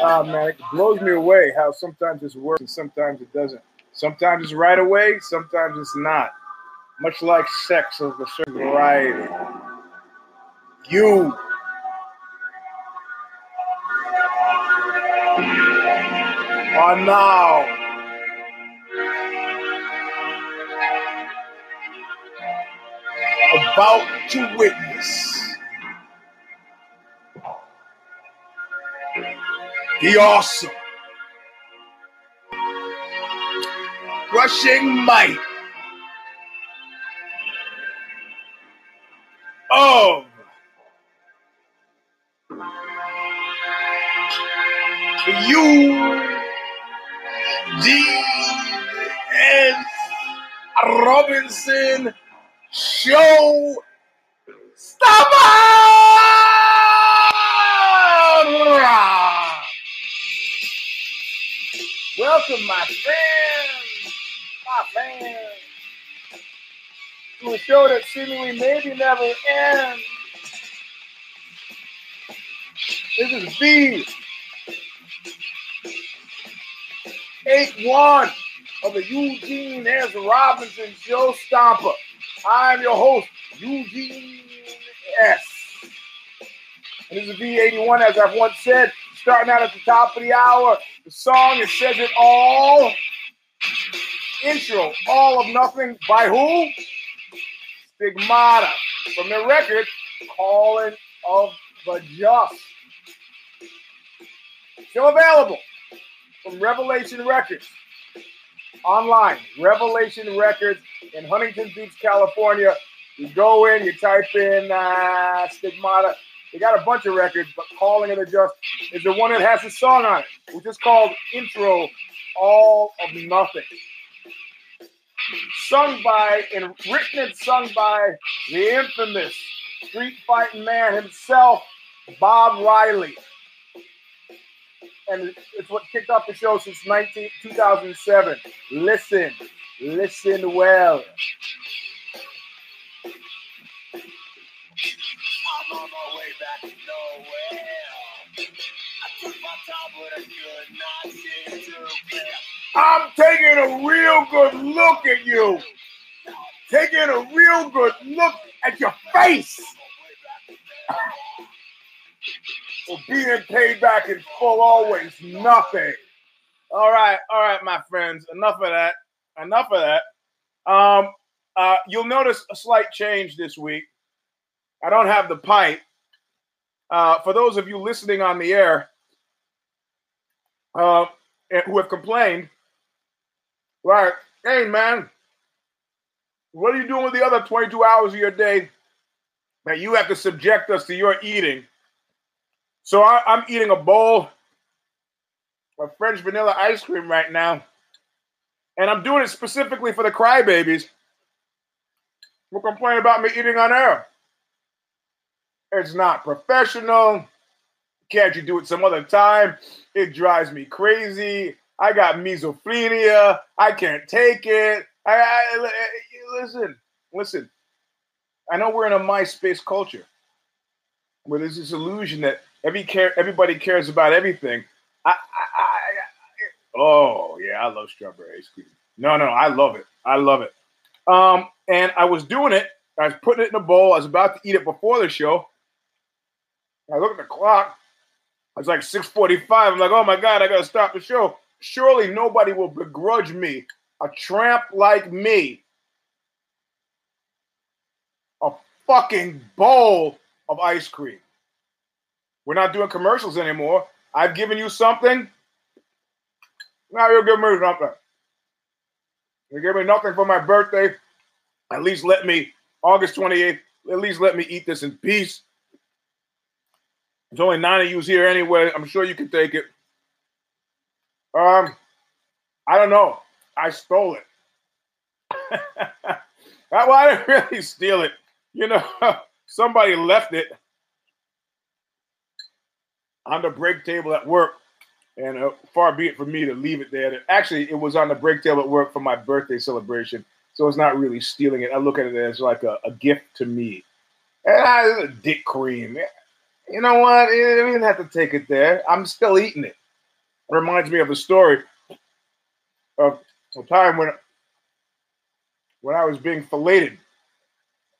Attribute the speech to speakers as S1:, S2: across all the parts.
S1: Oh man, it blows me away how sometimes it's works and sometimes it doesn't. Sometimes it's right away, sometimes it's not. Much like sex of a certain variety. You are now about to witness the awesome, crushing might. Of the UDS Robinson Show. Stomper! Welcome, my friends, my fans, to a show that seemingly maybe never ends. This is V. 8-1 of the Eugene S. Robinson Show Stomper. I'm your host, Eugene S. And this is V81, as I've once said, starting out at the top of the hour. The song, it says it all. Intro, All of Nothing by who? Stigmata. From their record, Calling of the Just. Still available from Revelation Records. Online, Revelation Records in Huntington Beach, California. You go in, you type in uh, Stigmata. They got a bunch of records, but Calling It the Just is the one that has a song on it, which is called Intro All of Nothing. Sung by and written and sung by the infamous street fighting man himself, Bob Riley. And it's what kicked off the show since 19, 2007. Listen, listen well.
S2: I'm
S1: taking a real good look at you. Taking a real good look at your face. Well, being paid back in full always nothing. All right, all right, my friends. Enough of that. Enough of that. Um, uh, you'll notice a slight change this week. I don't have the pipe. Uh, for those of you listening on the air uh, who have complained, right? Hey, man, what are you doing with the other 22 hours of your day that you have to subject us to your eating? So I, I'm eating a bowl of French vanilla ice cream right now, and I'm doing it specifically for the crybabies who complain about me eating on air. It's not professional. Can't you do it some other time? It drives me crazy. I got misophonia. I can't take it. I, I- listen, listen. I know we're in a MySpace culture where there's this illusion that every care everybody cares about everything. I, I, I, I- oh yeah, I love strawberry ice cream. No, no, I love it. I love it. Um, and I was doing it. I was putting it in a bowl. I was about to eat it before the show. I look at the clock. It's like 6:45. I'm like, oh my god, I gotta stop the show. Surely nobody will begrudge me, a tramp like me, a fucking bowl of ice cream. We're not doing commercials anymore. I've given you something. Now you'll give me something. You give me nothing for my birthday. At least let me, August 28th, at least let me eat this in peace. There's only nine of yous here anyway. I'm sure you can take it. Um, I don't know. I stole it. well, I didn't really steal it. You know, somebody left it on the break table at work, and uh, far be it from me to leave it there. Actually, it was on the break table at work for my birthday celebration, so it's not really stealing it. I look at it as like a, a gift to me. And I, dick cream. You know what? We didn't have to take it there. I'm still eating it. Reminds me of a story of a time when when I was being filleted,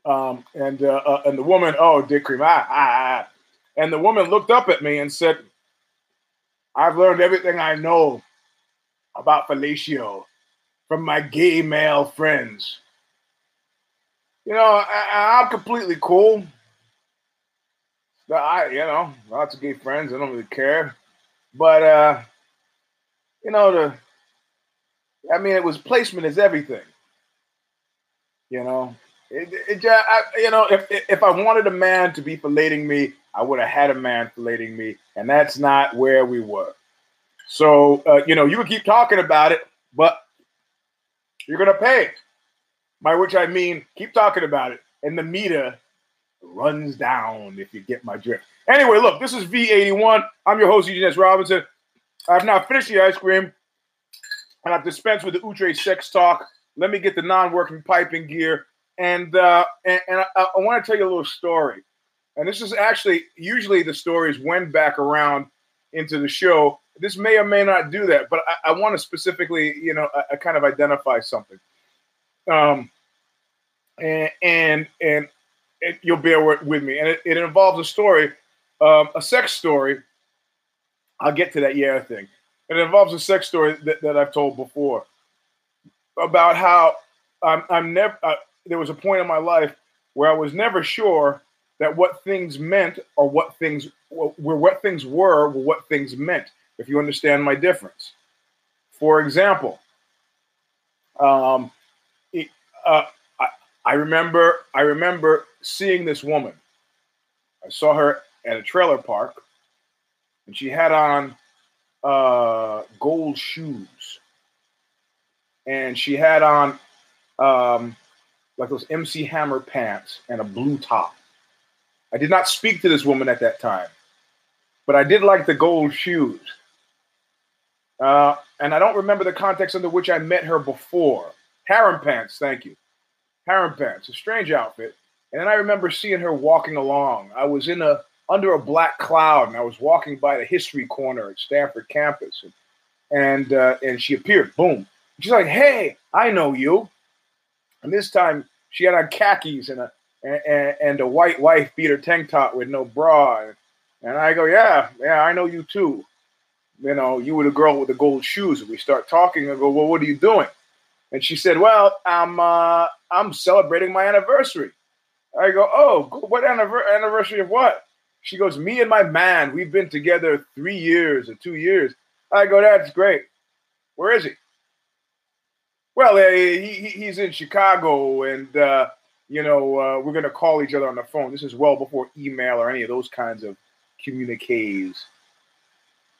S1: um, and uh, uh, and the woman, oh, Dick Cream, ah, ah, ah, and the woman looked up at me and said, "I've learned everything I know about fellatio from my gay male friends." You know, I, I'm completely cool. I, you know, lots of gay friends. I don't really care, but uh, you know, the, I mean, it was placement is everything. You know, it, it, I, you know, if if I wanted a man to be filleting me, I would have had a man filleting me, and that's not where we were. So, uh, you know, you can keep talking about it, but you're gonna pay. By which I mean, keep talking about it, and the meter runs down. If you get my drift. Anyway, look, this is V81. I'm your host, Eugene S. Robinson. I've now finished the ice cream, and I've dispensed with the Outre sex talk. Let me get the non-working piping gear, and uh, and, and I, I want to tell you a little story. And this is actually usually the stories went back around into the show. This may or may not do that, but I, I want to specifically, you know, I, I kind of identify something. Um, and and and it, you'll bear with me, and it, it involves a story, um, a sex story. I'll get to that yeah thing. It involves a sex story that, that I've told before about how I'm, I'm never. Uh, there was a point in my life where I was never sure that what things meant or what things were what things were were what things meant. If you understand my difference. For example, um, it, uh, I, I remember I remember seeing this woman. I saw her at a trailer park, and she had on uh, gold shoes, and she had on um, like those MC Hammer pants and a blue top. I did not speak to this woman at that time, but I did like the gold shoes. Uh, and I don't remember the context under which I met her before. Harem pants, thank you. Harem pants, a strange outfit. And then I remember seeing her walking along. I was in a under a black cloud, and I was walking by the history corner at Stanford campus, and and, uh, and she appeared. Boom. She's like, "Hey, I know you." And this time she had on khakis and a and, and a white wife beater tank top with no bra. And I go, "Yeah, yeah, I know you too." You know, you were the girl with the gold shoes. And we start talking. I go, "Well, what are you doing?" And she said, "Well, I'm uh, I'm celebrating my anniversary." I go, oh, what anniversary of what? She goes, me and my man, we've been together three years or two years. I go, that's great. Where is he? Well, uh, he, he's in Chicago, and uh, you know uh, we're gonna call each other on the phone. This is well before email or any of those kinds of communiques.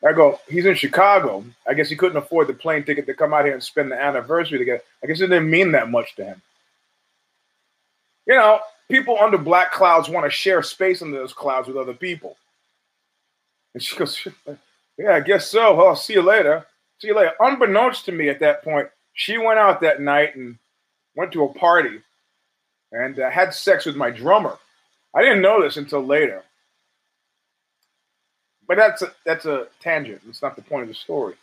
S1: I go, he's in Chicago. I guess he couldn't afford the plane ticket to come out here and spend the anniversary together. I guess it didn't mean that much to him. You know, people under black clouds want to share space under those clouds with other people. And she goes, Yeah, I guess so. Well, I'll see you later. See you later. Unbeknownst to me at that point, she went out that night and went to a party and uh, had sex with my drummer. I didn't know this until later. But that's a, that's a tangent. It's not the point of the story.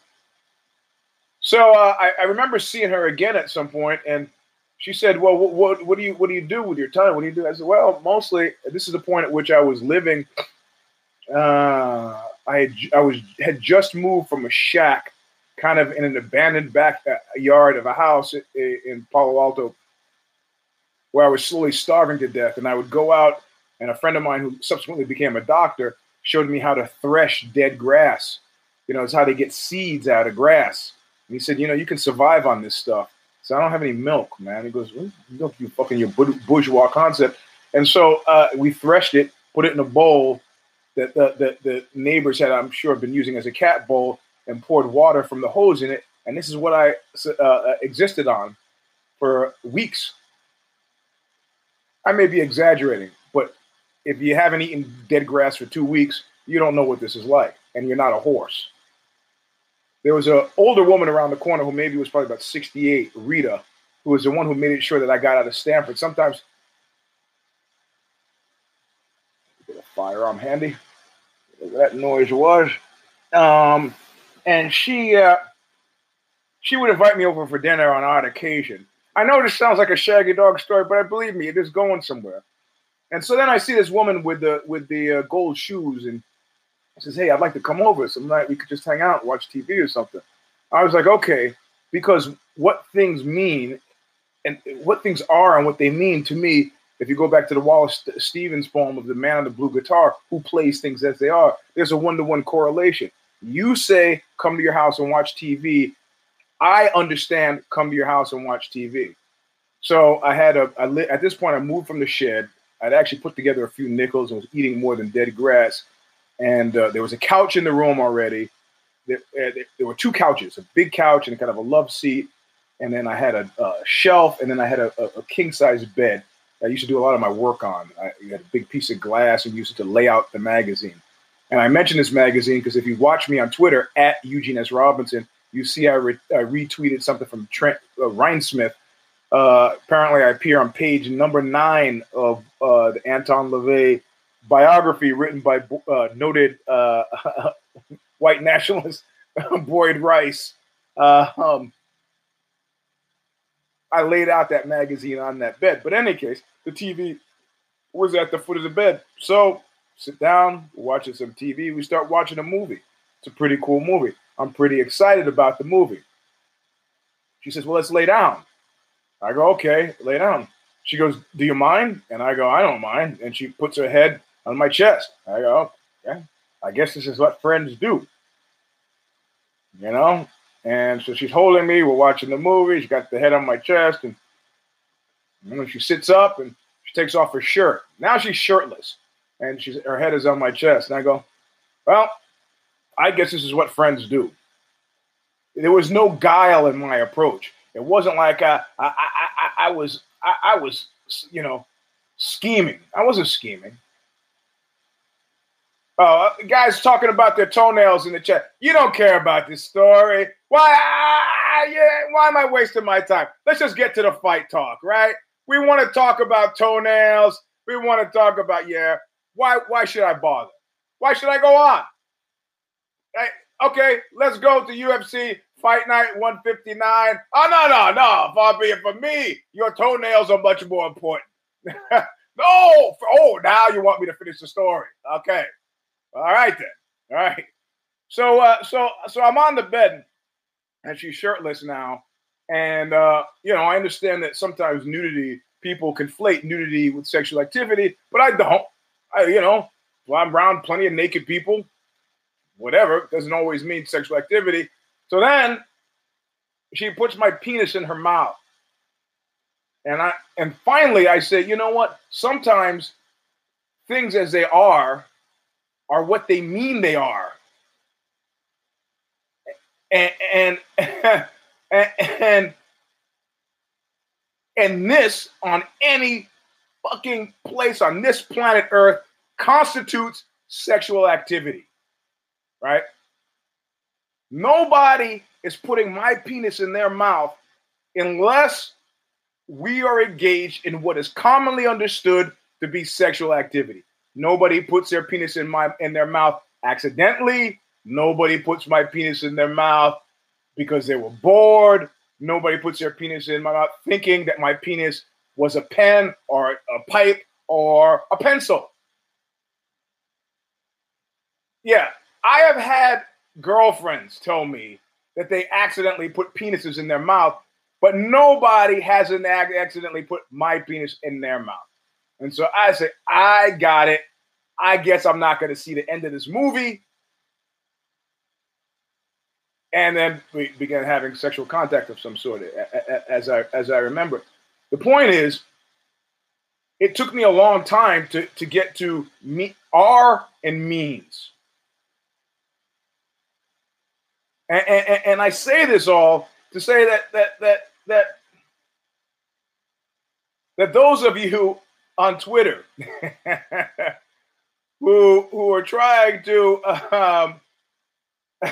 S1: So uh, I, I remember seeing her again at some point, and she said, "Well, what, what, what do you what do you do with your time? What do you do?" I said, "Well, mostly this is the point at which I was living. Uh, I had, I was had just moved from a shack, kind of in an abandoned backyard of a house in, in Palo Alto, where I was slowly starving to death. And I would go out, and a friend of mine who subsequently became a doctor showed me how to thresh dead grass. You know, it's how they get seeds out of grass. And he said, you know, you can survive on this stuff." So I don't have any milk, man. He goes, milk, you fucking your bourgeois concept. And so uh, we threshed it, put it in a bowl that the, the, the neighbors had, I'm sure, been using as a cat bowl, and poured water from the hose in it. And this is what I uh, uh, existed on for weeks. I may be exaggerating, but if you haven't eaten dead grass for two weeks, you don't know what this is like, and you're not a horse there was an older woman around the corner who maybe was probably about 68, Rita, who was the one who made it sure that I got out of Stanford. Sometimes, get a firearm handy. that noise was. Um, and she uh, she would invite me over for dinner on odd occasion. I know this sounds like a Shaggy Dog story, but I believe me, it is going somewhere. And so then I see this woman with the with the uh, gold shoes, and Says, "Hey, I'd like to come over some night. We could just hang out, watch TV or something." I was like, "Okay," because what things mean, and what things are, and what they mean to me. If you go back to the Wallace Stevens poem of the man on the blue guitar, who plays things as they are, there's a one to one correlation. You say, "Come to your house and watch TV." I understand. Come to your house and watch TV. So I had a I li- at this point I moved from the shed. I'd actually put together a few nickels and was eating more than dead grass. And uh, there was a couch in the room already. There, uh, there were two couches, a big couch and kind of a love seat. And then I had a, a shelf, and then I had a, a, king size bed. I used to do a lot of my work on. I had a big piece of glass and used it to lay out the magazine. And I mentioned this magazine because if you watch me on Twitter at Eugene S. Robinson, you see I, re- I retweeted something from Trent uh, Rhinesmith. Uh, apparently, I appear on page number nine of uh, the Anton LaVey biography written by uh, noted uh, white nationalist Boyd Rice. Uh, um, I laid out that magazine on that bed. But in any case, the TV was at the foot of the bed. So sit down, watching some TV. We start watching a movie. It's a pretty cool movie. I'm pretty excited about the movie. She says, Well, let's lay down. I go, Okay, lay down. She goes, Do you mind? And I go, I don't mind. And she puts her head on my chest. I go, oh, Okay, I guess this is what friends do. You know? And so she's holding me. We're watching the movie. She's got the head on my chest. And know, she sits up and she takes off her shirt. Now she's shirtless. And she's her head is on my chest. And I go, Well, I guess this is what friends do. There was no guile in my approach. It wasn't like I, I, I, I was, I, I was, you know, scheming. I wasn't scheming. Oh, uh, guys talking about their toenails in the chat. You don't care about this story. Why? Yeah, why am I wasting my time? Let's just get to the fight talk, right? We want to talk about toenails. We want to talk about yeah. Why? Why should I bother? Why should I go on? Hey, okay, let's go to UFC Fight Night 159. Oh, no, no, no. It from me. Your toenails are much more important. no. Oh, now you want me to finish the story. Okay. All right, then. All right. So, uh, so, so I'm on the bed and she's shirtless now. And, uh, you know, I understand that sometimes nudity, people conflate nudity with sexual activity, but I don't. I, you know, well, I'm around plenty of naked people whatever doesn't always mean sexual activity. So then she puts my penis in her mouth. And I and finally I say, you know what? Sometimes things as they are are what they mean they are. And and and and, this on any fucking place on this planet Earth constitutes sexual activity right? Nobody is putting my penis in their mouth unless we are engaged in what is commonly understood to be sexual activity. Nobody puts their penis in my in their mouth accidentally. Nobody puts my penis in their mouth because they were bored. Nobody puts their penis in my mouth thinking that my penis was a pen or a pipe or a pencil. Yeah, I have had girlfriends tell me that they accidentally put penises in their mouth, but nobody hasn't accidentally put my penis in their mouth. And so I say, I got it. I guess I'm not going to see the end of this movie. And then we began having sexual contact of some sort, as I as I remember. The point is, it took me a long time to to get to me are and means. And, and, and I say this all to say that that that that that those of you on Twitter who who are trying to um,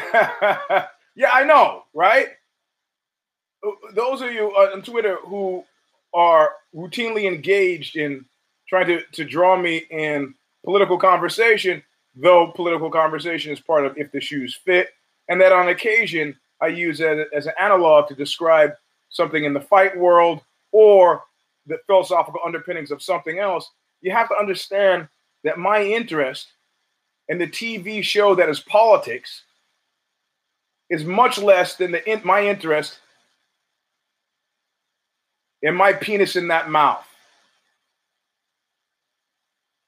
S1: yeah, I know, right? Those of you on Twitter who are routinely engaged in trying to, to draw me in political conversation, though political conversation is part of if the shoes fit, and that on occasion I use it as an analog to describe something in the fight world or the philosophical underpinnings of something else, you have to understand that my interest in the TV show that is politics is much less than the in, my interest in my penis in that mouth.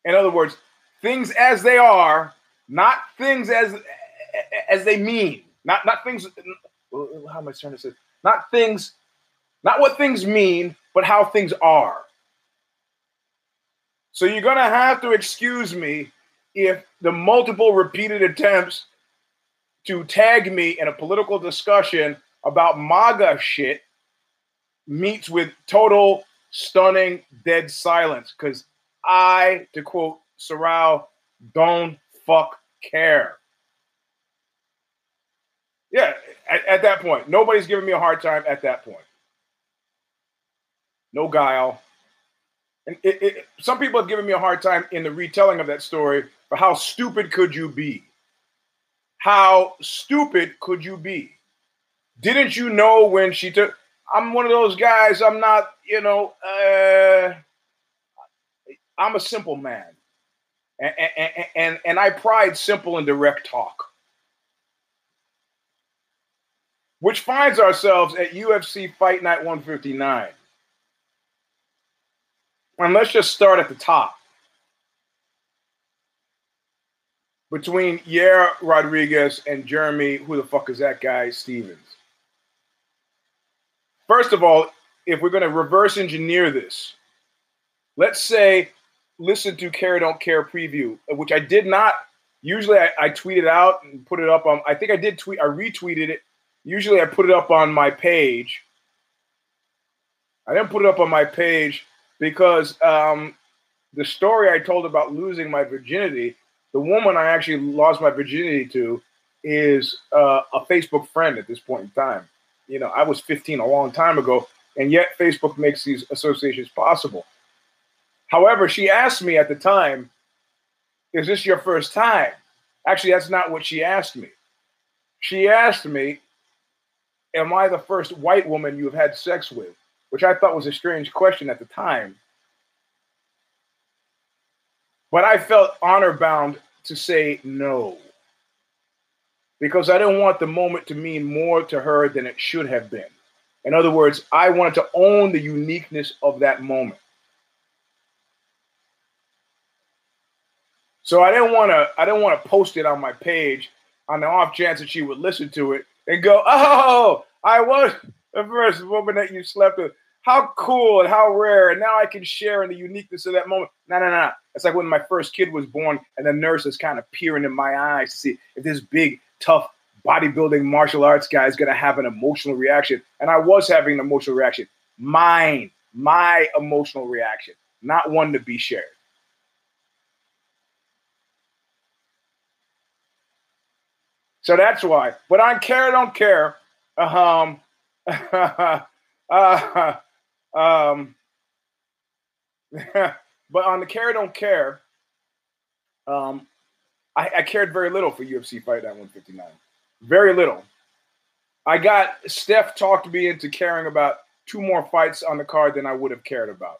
S1: In other words, things as they are, not things as as they mean. Not not things. How am I trying to say? Not things, not what things mean, but how things are. So you're gonna have to excuse me if the multiple repeated attempts to tag me in a political discussion about MAGA shit meets with total stunning dead silence because I, to quote Sorrell, don't fuck care. Yeah, at, at, that point, nobody's giving me a hard time at that point. No guile. And it, it, some people have given me a hard time in the retelling of that story for how stupid could you be? How stupid could you be? Didn't you know when she took? I'm one of those guys. I'm not, you know, uh, I'm a simple man, and, and and and I pride simple and direct talk. Which finds ourselves at UFC Fight Night 159. And let's just start at the top. Between Yair Rodriguez and Jeremy, who the fuck is that guy, Stephens? First of all, if we're going to reverse engineer this, let's say listen to Care Don't Care preview, which I did not. Usually, I, I tweeted out and put it up on. I think I did tweet. I retweeted it. Usually, I put it up on my page. I didn't put it up on my page because um, the story I told about losing my virginity, the woman I actually lost my virginity to, is uh, a Facebook friend at this point in time you know, I was 15 a long time ago, and yet Facebook makes these associations possible. However, she asked me at the time, Is this your first time? Actually, that's not what she asked me. She asked me, Am I the first white woman you have had sex with? Which I thought was a strange question at the time. But I felt honor bound to say no because I didn't want the moment to mean more to her than it should have been. In other words, I wanted to own the uniqueness of that moment. So I didn't want to I didn't want to post it on my page on the off chance that she would listen to it and go, "Oh, I was the first woman that you slept with. How cool and how rare! And now I can share in the uniqueness of that moment." No, no, no. It's like when my first kid was born, and the nurse is kind of peering in my eyes to see if this big tough bodybuilding martial arts guy is going to have an emotional reaction. And I was having an emotional reaction. Mine, my emotional reaction, not one to be shared. So that's why. But on care, I don't care. Um, uh, um, but on the care, don't care. Um, I, I cared very little for UFC Fight at 159. Very little. I got Steph talked me into caring about two more fights on the card than I would have cared about.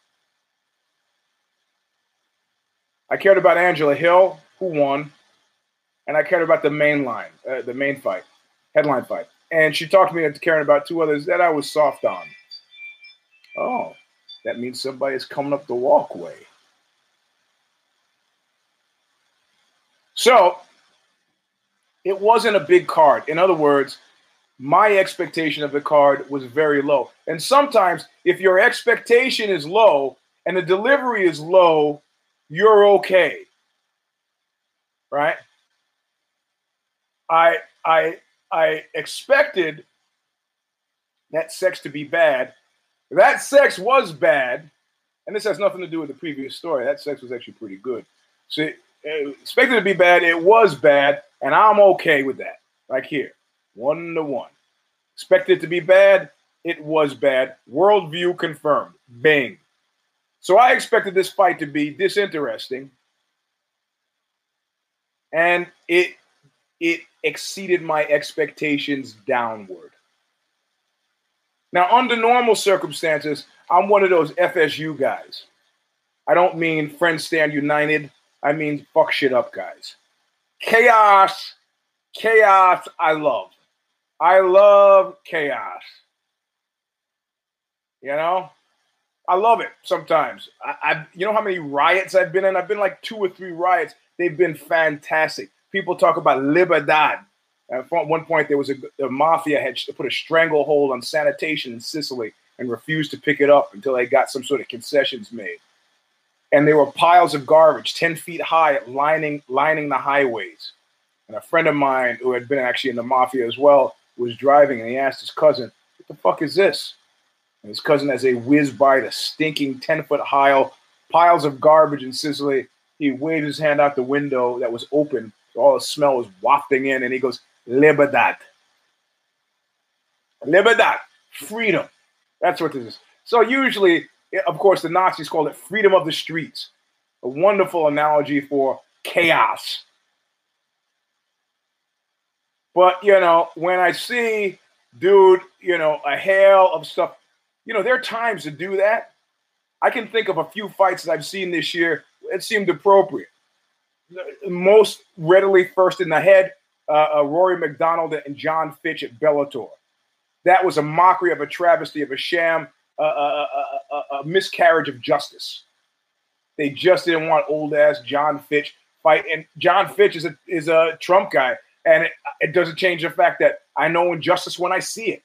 S1: I cared about Angela Hill, who won, and I cared about the main line, uh, the main fight, headline fight. And she talked to me into caring about two others that I was soft on. Oh, that means somebody is coming up the walkway. So it wasn't a big card. In other words, my expectation of the card was very low. And sometimes, if your expectation is low and the delivery is low, you're okay. Right? I I I expected that sex to be bad. That sex was bad, and this has nothing to do with the previous story. That sex was actually pretty good. So eh, expected to be bad. It was bad, and I'm okay with that. Like here, one to one. Expected to be bad. It was bad. Worldview confirmed. Bing. So I expected this fight to be disinteresting. and it it exceeded my expectations downward. Now, under normal circumstances, I'm one of those FSU guys. I don't mean Friends Stand United. I mean fuck shit up guys. Chaos, chaos, I love. I love chaos. You know, I love it sometimes. I, I, you know how many riots I've been in? I've been like two or three riots. They've been fantastic. People talk about libertad. At one point, there was a the mafia had put a stranglehold on sanitation in Sicily and refused to pick it up until they got some sort of concessions made. And there were piles of garbage, ten feet high, lining lining the highways. And a friend of mine who had been actually in the mafia as well was driving, and he asked his cousin, "What the fuck is this?" And his cousin, as they whizzed by the stinking ten foot high piles of garbage in Sicily, he waved his hand out the window that was open. All the smell was wafting in, and he goes, Libertad. Libertad. Freedom. That's what this is. So usually, of course, the Nazis called it freedom of the streets. A wonderful analogy for chaos. But you know, when I see, dude, you know, a hail of stuff, you know, there are times to do that. I can think of a few fights that I've seen this year. It seemed appropriate. Most readily first in the head uh, uh, Rory MacDonald and Jon Fitch at Bellator. That was a mockery of a travesty of a sham, uh, a, a, a, miscarriage of justice. They just didn't want old ass Jon Fitch fight, and Jon Fitch is a is a Trump guy, and it, it doesn't change the fact that I know injustice when I see it.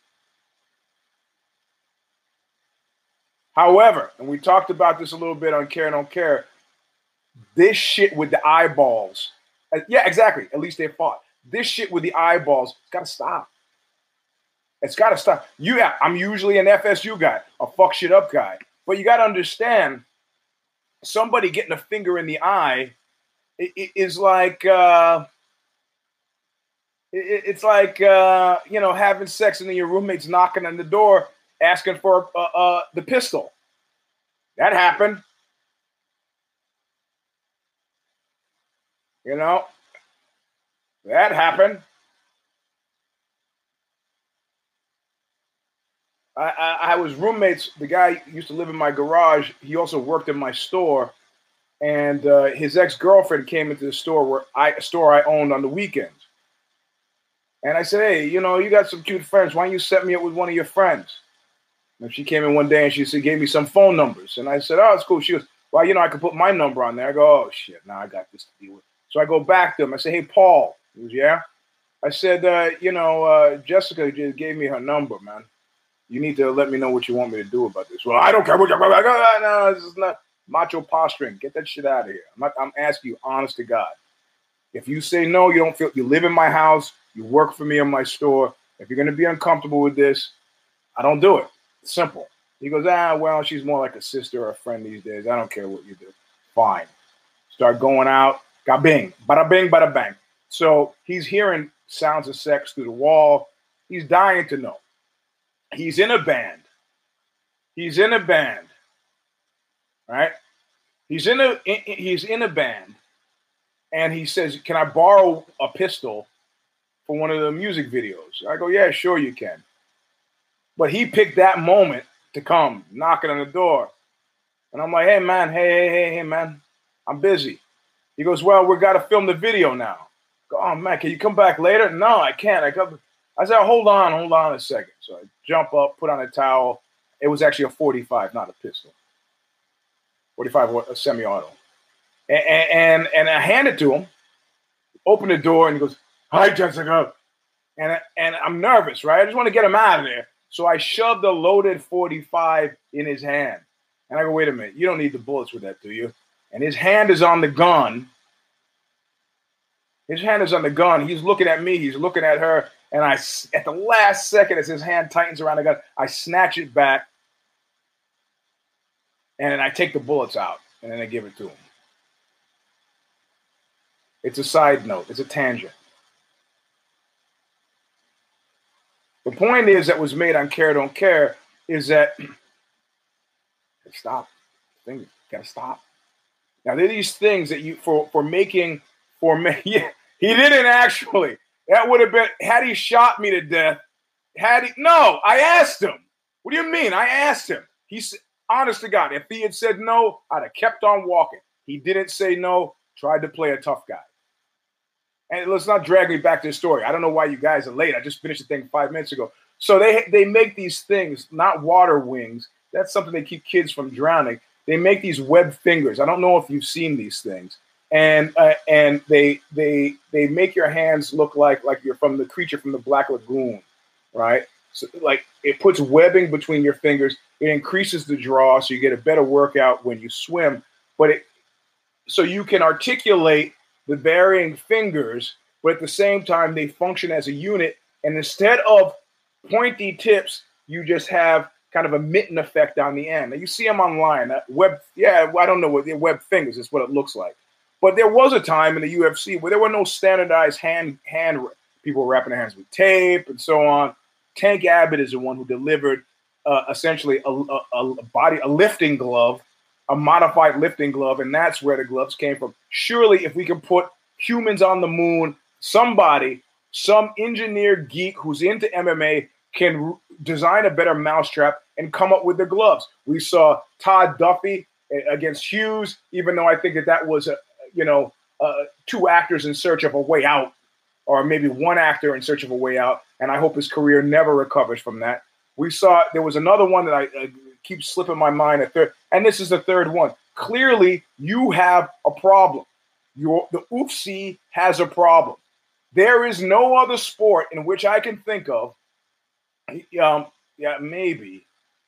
S1: However, and we talked about this a little bit on Care Don't Care, this shit with the eyeballs. Yeah, exactly. At least they fought. This shit with the eyeballs, it's got to stop. It's got to stop. You, I'm usually an FSU guy, a fuck shit up guy, but you got to understand, somebody getting a finger in the eye is like uh, it's like uh, you know having sex and then your roommate's knocking on the door asking for uh, uh, the pistol. That happened. You know, that happened. I, I, I, was roommates. The guy used to live in my garage. He also worked in my store, and uh, his ex girlfriend came into the store where I store I owned on the weekends. And I said, "Hey, you know, you got some cute friends. Why don't you set me up with one of your friends?" And she came in one day and she said, gave me some phone numbers, and I said, "Oh, it's cool." She goes, "Well, you know, I could put my number on there." I go, "Oh shit, now I got this to deal with." So I go back to him. I say, "Hey, Paul." He goes, "Yeah." I said, uh, "You know, uh, Jessica just gave me her number, man. You need to let me know what you want me to do about this." Well, I don't care what you're. No, this is not macho posturing. Get that shit out of here. I'm, not, I'm asking you, honest to God. If you say no, you don't feel. You live in my house. You work for me in my store. If you're going to be uncomfortable with this, I don't do it. Simple. He goes, ah, well, she's more like a sister or a friend these days. I don't care what you do. Fine. Start going out. Got bing. Bada bing, bada bang. So he's hearing sounds of sex through the wall. He's dying to know. He's in a band. He's in a band. Right? He's in a he's in a band. And he says, Can I borrow a pistol for one of the music videos? I go, Yeah, sure you can. But he picked that moment to come knocking on the door. And I'm like, hey man, hey, hey, hey, hey, man, I'm busy. He goes, Well, we gotta film the video now. Go, oh man, can you come back later? No, I can't. I come I said, hold on, hold on a second. So I jump up, put on a towel. It was actually a 45, not a pistol. 45 a semi-auto. And, and and I hand it to him, open the door, and he goes, Hi, Jessica. And, and I'm nervous, right? I just want to get him out of there. So I shoved the loaded 45 in his hand. And I go, wait a minute, you don't need the bullets with that, do you? And his hand is on the gun. His hand is on the gun. He's looking at me. He's looking at her. And I, at the last second, as his hand tightens around the gun, I snatch it back. And I take the bullets out. And then I give it to him. It's a side note. It's a tangent. The point is that was made on Care Don't Care is that stop. Things gotta stop. Now there are these things that you for for making for me. Yeah, he didn't actually. That would have been had he shot me to death. Had he no, I asked him. What do you mean? I asked him. He said, honest to God, if he had said no, I'd have kept on walking. He didn't say no, tried to play a tough guy. And let's not drag me back to the story. I don't know why you guys are late. I just finished the thing five minutes ago. So they they make these things, not water wings. That's something they keep kids from drowning. They make these web fingers. I don't know if you've seen these things, and uh, and they they they make your hands look like like you're from the creature from the Black Lagoon, right? So like it puts webbing between your fingers. It increases the draw, so you get a better workout when you swim. But it so you can articulate the varying fingers, but at the same time they function as a unit. And instead of pointy tips, you just have kind of a mitten effect on the end. Now you see them online. Web, yeah, I don't know what the web fingers is what it looks like. But there was a time in the UFC where there were no standardized hand hand people were wrapping their hands with tape and so on. Tank Abbott is the one who delivered uh, essentially a, a, a body a lifting glove, a modified lifting glove, and that's where the gloves came from. Surely, if we can put humans on the moon, somebody, some engineer geek who's into MMA can design a better mousetrap and come up with the gloves. We saw Todd Duffy against Hughes, even though I think that that was a you know uh, two actors in search of a way out, or maybe one actor in search of a way out. And I hope his career never recovers from that. We saw there was another one that I uh, keep slipping my mind. A third, and this is the third one. Clearly, you have a problem. Your the UFC has a problem. There is no other sport in which I can think of um, yeah, maybe,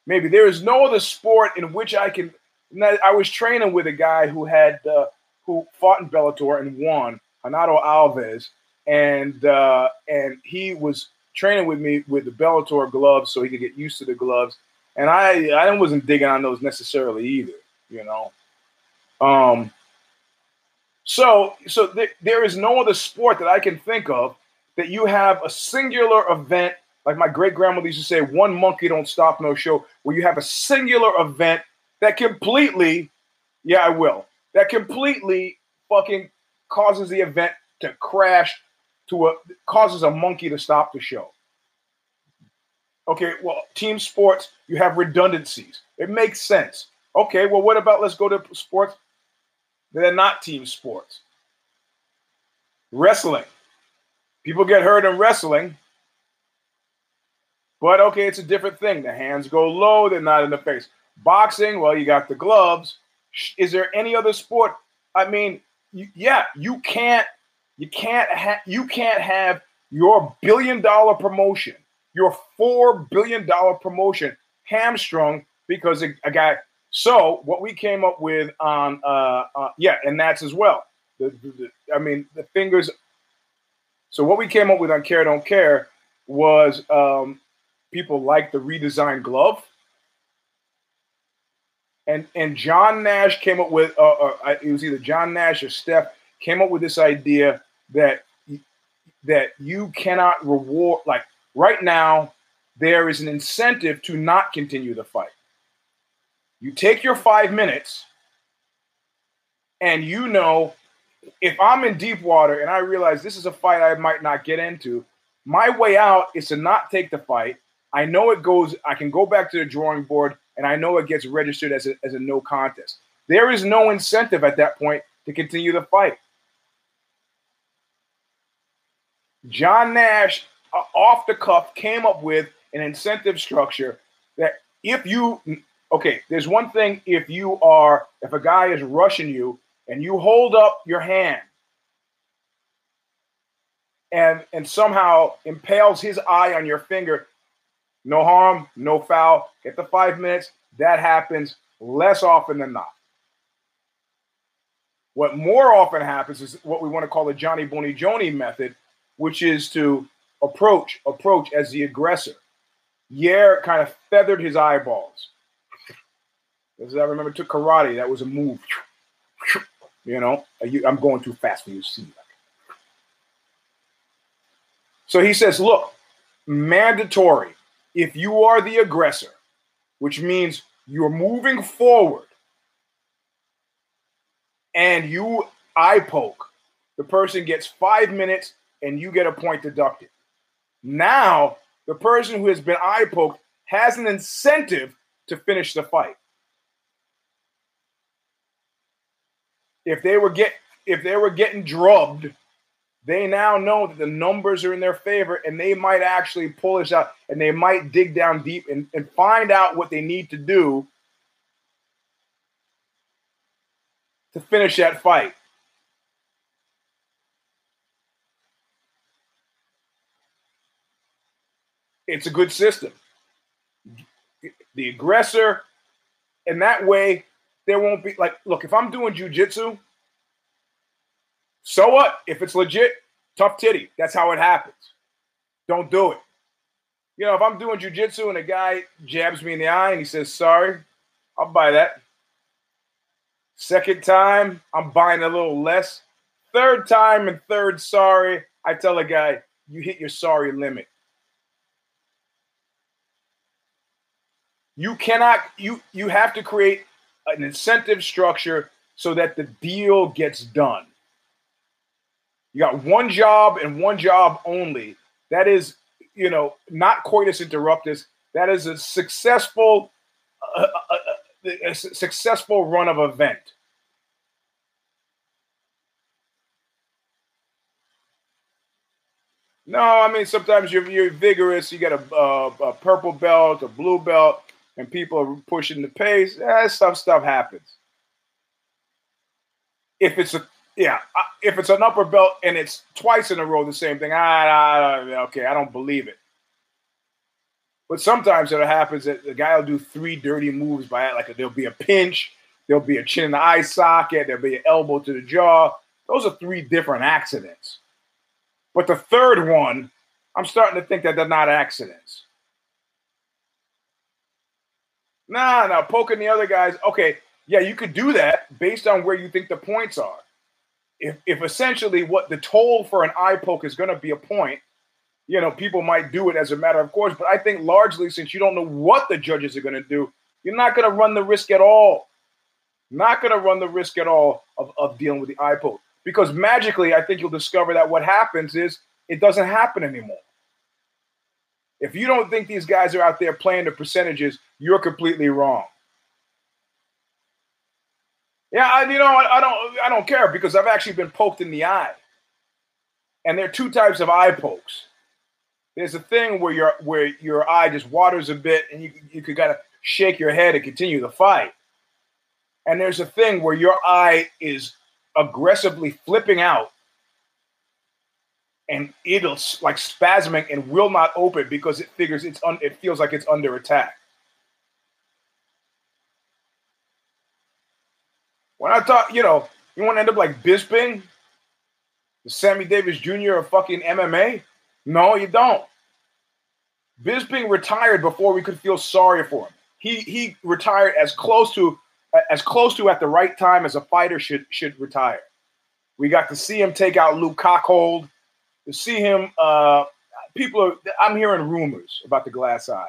S1: maybe there is no other sport in which I can. I was training with a guy who had uh, who fought in Bellator and won, Renato Alves, and uh, and he was training with me with the Bellator gloves so he could get used to the gloves, and I I wasn't digging on those necessarily either, you know. Um. So so th- there is no other sport that I can think of that you have a singular event like my great grandmother used to say, one monkey don't stop no show, where you have a singular event that completely, yeah, I will, that completely fucking causes the event to crash to a causes a monkey to stop the show. Okay, well, team sports, you have redundancies. It makes sense. Okay, well, what about let's go to sports that are not team sports? Wrestling. People get hurt in wrestling but okay, it's a different thing. The hands go low, they're not in the face. Boxing, well, you got the gloves. Is there any other sport? I mean, you, yeah, you can't you can't have you can't have your billion dollar promotion, your four billion dollar promotion hamstrung because a, a, guy. So what we came up with on, uh, uh yeah, and that's as well. The, the, the, I mean, the fingers. So what we came up with on Care Don't Care was um, people like the redesigned glove. And and John Nash came up with uh, uh, it was either John Nash or Steph came up with this idea that that you cannot reward like right now there is an incentive to not continue the fight. You take your 5 minutes and you know if I'm in deep water and I realize this is a fight I might not get into, my way out is to not take the fight I know it goes, I can go back to the drawing board and I know it gets registered as a, as a no contest. There is no incentive at that point to continue the fight. John Nash, uh, off the cuff, came up with an incentive structure that if you, okay, there's one thing if you are, if a guy is rushing you and you hold up your hand and and somehow impales his eye on your finger no harm, no foul. Get the five minutes. That happens less often than not. What more often happens is what we want to call the Johnny Bonigioni method, which is to approach, approach as the aggressor. Yair kind of feathered his eyeballs. As I remember, took karate. That was a move. You know, I'm going too fast for you to see. So he says, look, mandatory if you are the aggressor, which means you're moving forward and you eye poke the person gets five minutes and you get a point deducted. Now, the person who has been eye poked has an incentive to finish the fight. If they were get if they were getting drubbed, they now know that the numbers are in their favor and they might actually pull this out and they might dig down deep and, and find out what they need to do to finish that fight. It's a good system. The aggressor, and that way there won't be like, look, if I'm doing jujitsu, so what? If it's legit, tough titty. That's how it happens. Don't do it. You know, if I'm doing jujitsu and a guy jabs me in the eye and he says, sorry, I'll buy that. Second time, I'm buying a little less. Third time and third sorry, I tell a guy, you hit your sorry limit. You cannot, you you have to create an incentive structure so that the deal gets done. You got one job and one job only. That is, you know, not coitus interruptus. That is a successful, uh, uh, uh, a successful run of event. No, I mean sometimes you're, you're vigorous. You get a, a, a, purple belt, a blue belt, and people are pushing the pace. Eh, stuff stuff happens. If it's a yeah, if it's an upper belt and it's twice in a row the same thing, I, okay, I don't believe it. But sometimes it happens that the guy will do three dirty moves by it. Like there'll be a pinch, there'll be a chin in the eye socket, there'll be an elbow to the jaw. Those are three different accidents. But the third one, I'm starting to think that they're not accidents. Nah, nah, poking the other guys. Okay, yeah, you could do that based on where you think the points are if, if essentially what the toll for an eye poke is going to be a point, you know, people might do it as a matter of course. But I think largely, since you don't know what the judges are going to do, you're not going to run the risk at all. Not going to run the risk at all of, of dealing with the eye poke. Because magically, I think you'll discover that what happens is it doesn't happen anymore. If you don't think these guys are out there playing the percentages, you're completely wrong. Yeah, I, you know, I, I don't, I don't care because I've actually been poked in the eye, and there are two types of eye pokes. There's a thing where your where your eye just waters a bit, and you you could kind of shake your head and continue the fight. And there's a thing where your eye is aggressively flipping out, and it'll like spasming and will not open because it figures it's un, it feels like it's under attack. When I thought, you know, you want to end up like Bisping, The Sammy Davis Jr. of fucking MMA? No, you don't. Bisping retired before we could feel sorry for him. He he retired as close to as close to at the right time as a fighter should should retire. We got to see him take out Luke Cockhold. To see him, uh, people are. I'm hearing rumors about the glass eye.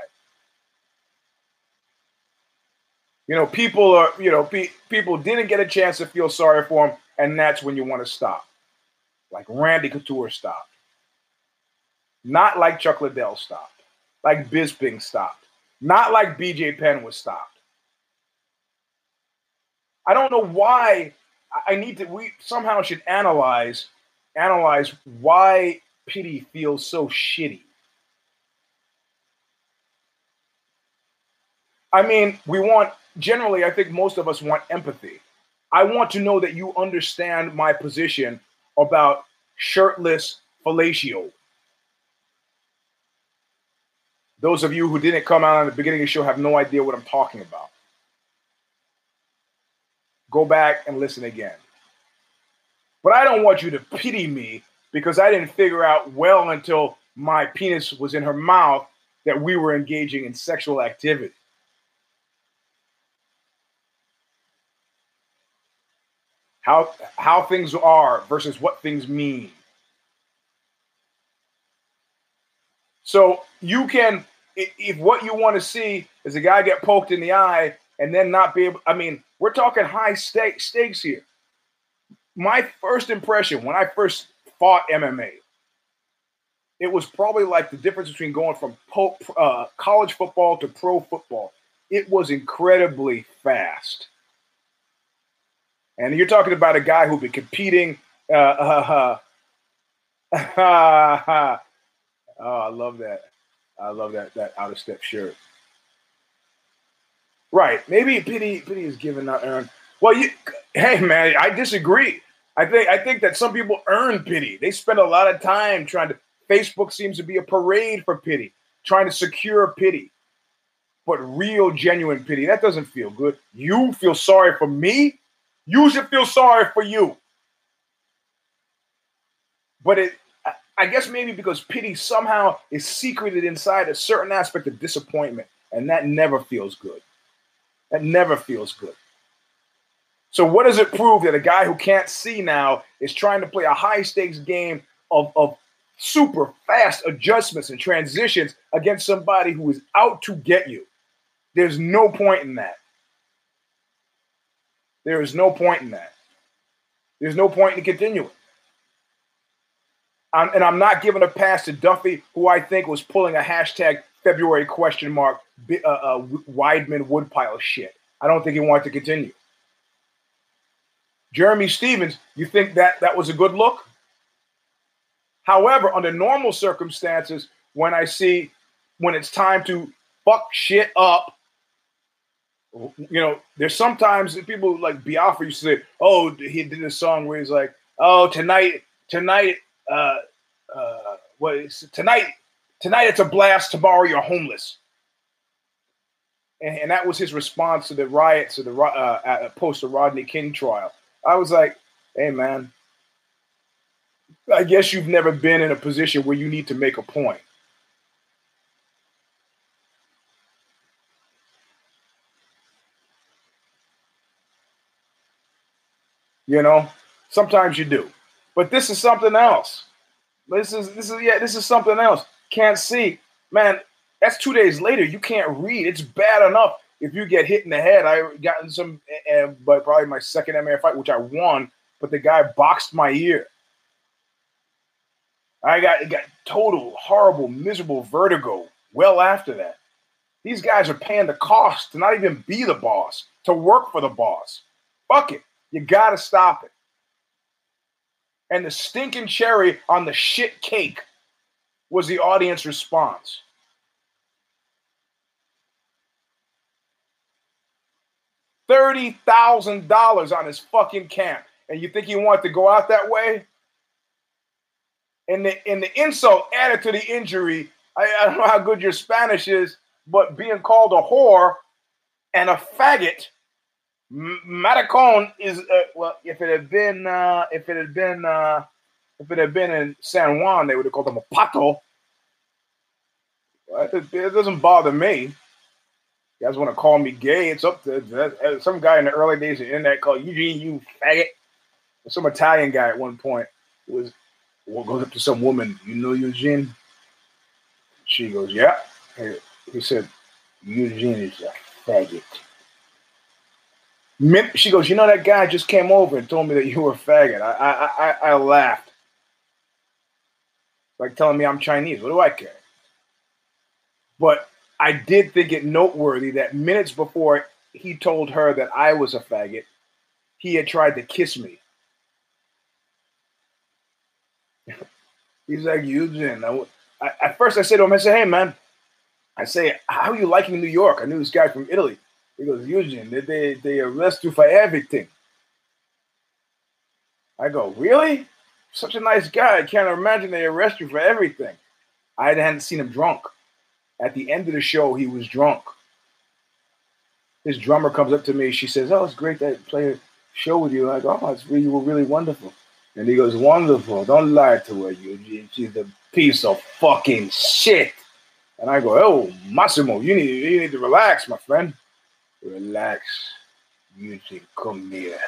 S1: You know, people are, you know, pe- people didn't get a chance to feel sorry for him, and that's when you want to stop. Like Randy Couture stopped. Not like Chuck Liddell stopped. Like Bisping stopped. Not like BJ Penn was stopped. I don't know why I need to we somehow should analyze analyze why pity feels so shitty. I mean, we want generally, I think most of us want empathy. I want to know that you understand my position about shirtless fellatio. Those of you who didn't come out at the beginning of the show have no idea what I'm talking about. Go back and listen again. But I don't want you to pity me because I didn't figure out well until my penis was in her mouth that we were engaging in sexual activity. How how things are versus what things mean. So you can, if what you want to see is a guy get poked in the eye and then not be able. I mean, we're talking high stake stakes here. my first impression when I first fought MMA, it was probably like the difference between going from po- uh, college football to pro football. It was incredibly fast. And you're talking about a guy who'd been competing. Uh, uh, uh, oh, I love that. I love that that out of step shirt. Right. Maybe pity pity is given out earned. Well, you hey man, I disagree. I think I think that some people earn pity. They spend a lot of time trying to Facebook seems to be a parade for pity, trying to secure pity. But real genuine pity, that doesn't feel good. You feel sorry for me? You should feel sorry for you. But it I guess maybe because pity somehow is secreted inside a certain aspect of disappointment, and that never feels good. That never feels good. So, what does it prove that a guy who can't see now is trying to play a high stakes game of, of super fast adjustments and transitions against somebody who is out to get you? There's no point in that. There is no point in that. There's no point in continuing. I'm, and I'm not giving a pass to Duffy, who I think was pulling a hashtag February question mark uh, uh, Weidman Woodpile shit. I don't think he wanted to continue. Jeremy Stephens, you think that that was a good look? However, under normal circumstances, when I see when it's time to fuck shit up, you know, there's sometimes people like Biafra used to say, "Oh, he did a song where he's like, oh, tonight, tonight, uh, uh, what is tonight? Tonight it's a blast. Tomorrow you're homeless." And, and that was his response to the riots of the uh, post the Rodney King trial. I was like, "Hey, man, I guess you've never been in a position where you need to make a point." You know, sometimes you do. But this is something else. This is this is yeah, this is something else. Can't see. Man, that's two days later. You can't read. It's bad enough if you get hit in the head. I gotten some, uh, but probably my second MMA fight, which I won, but the guy boxed my ear. I got got total horrible, miserable vertigo. Well after that, these guys are paying the cost to not even be the boss, to work for the boss. Fuck it. You got to stop it. And the stinking cherry on the shit cake was the audience response. $30,000 on his fucking camp. And you think he wanted to go out that way? And the, and the insult added to the injury. I, I don't know how good your Spanish is, but being called a whore and a faggot Matacon is uh, well. If it had been, uh, if it had been, uh, if it had been in San Juan, they would have called him a pato. It, it doesn't bother me. You guys want to call me gay? It's up to uh, some guy in the early days of internet called Eugene, you faggot. Some Italian guy at one point was well, goes up to some woman. You know Eugene? She goes, yeah. He said, Eugene is a faggot. She goes, you know that guy just came over and told me that you were a faggot. I I I, I laughed. Like telling me I'm Chinese. What do I care? But I did think it noteworthy that minutes before he told her that I was a faggot, he had tried to kiss me. He's like, Eugene. I, I, at first, I said to him, I said, hey, man, I say, how are you liking New York? I knew this guy from Italy. He goes, Eugene, they, they, arrest you for everything. I go, really? Such a nice guy. I can't imagine they arrest you for everything. I hadn't seen him drunk. At the end of the show, he was drunk. His drummer comes up to me. She says, "Oh, it's great that play a show with you." I go, "Oh, it's really, you were really wonderful." And he goes, "Wonderful. Don't lie to her, Eugene. She's a piece of fucking shit." And I go, "Oh, Massimo, you need you need to relax, my friend." Relax. Eugene, come here.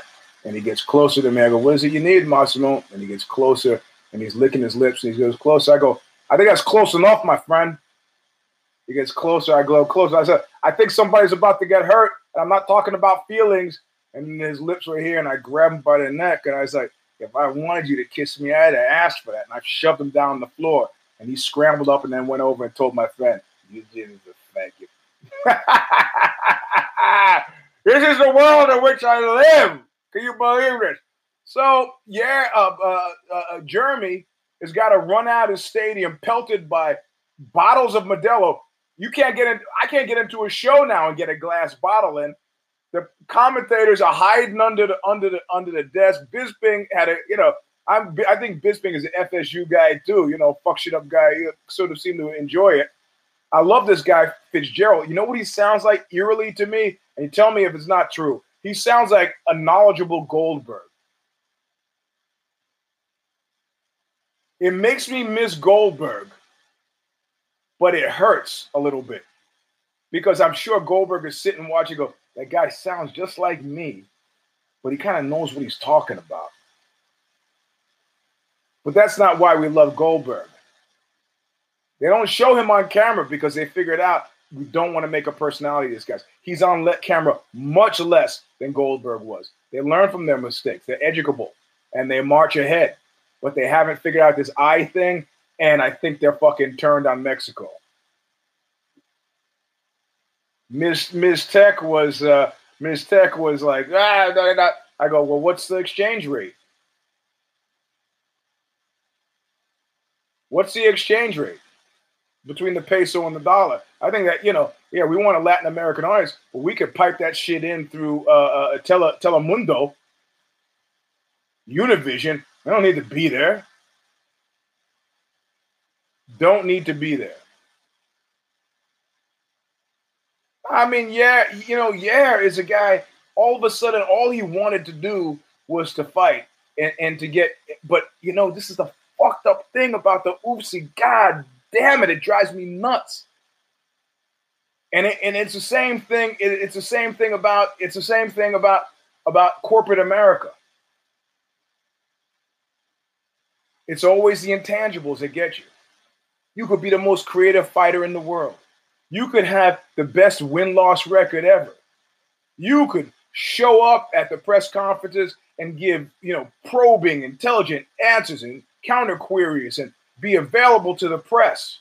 S1: And he gets closer to me. I go, What is it you need, Massimo? And he gets closer and he's licking his lips and he goes closer. I go, I think that's close enough, my friend. He gets closer. I go closer. I said, I think somebody's about to get hurt. And I'm not talking about feelings. And his lips were here, and I grabbed him by the neck, and I was like, if I wanted you to kiss me, I had to ask for that. And I shoved him down the floor. And he scrambled up and then went over and told my friend, You you. this is the world in which I live. Can you believe this? So, yeah, uh, uh, uh, Jeremy has got to run out of stadium pelted by bottles of Modelo. You can't get in. I can't get into a show now and get a glass bottle in. The commentators are hiding under the under the under the desk. Bisping had a you know I'm I think Bisping is an FSU guy too. You know, fuck shit up guy. He sort of seemed to enjoy it. I love this guy Fitzgerald. You know what he sounds like eerily to me, and tell me if it's not true. He sounds like a knowledgeable Goldberg. It makes me miss Goldberg but it hurts a little bit because I'm sure Goldberg is sitting watching. Go, that guy sounds just like me, but he kind of knows what he's talking about. But that's not why we love Goldberg. They don't show him on camera because they figured out we don't want to make a personality of this guy. He's on let camera much less than Goldberg was. They learn from their mistakes. They're educable and they march ahead. But they haven't figured out this eye thing and I think they're fucking turned on Mexico. Ms. Ms. Tech was uh. Tech was like, ah, no. I go, well, what's the exchange rate? What's the exchange rate between the peso and the dollar? I think that you know, yeah, we want a Latin American audience, but we could pipe that shit in through uh, uh, Tele Telemundo, Univision. I don't need to be there don't need to be there. I mean, yeah, you know, yeah, is a guy. All of a sudden, all he wanted to do was to fight and, and to get. But you know, this is the fucked up thing about the oopsie. God damn it, it drives me nuts. And it, and it's the same thing. It, it's the same thing about. It's the same thing about about corporate America. It's always the intangibles that get you. You could be the most creative fighter in the world. You could have the best win loss record ever. You could show up at the press conferences and give, you know, probing, intelligent answers and counter queries and be available to the press.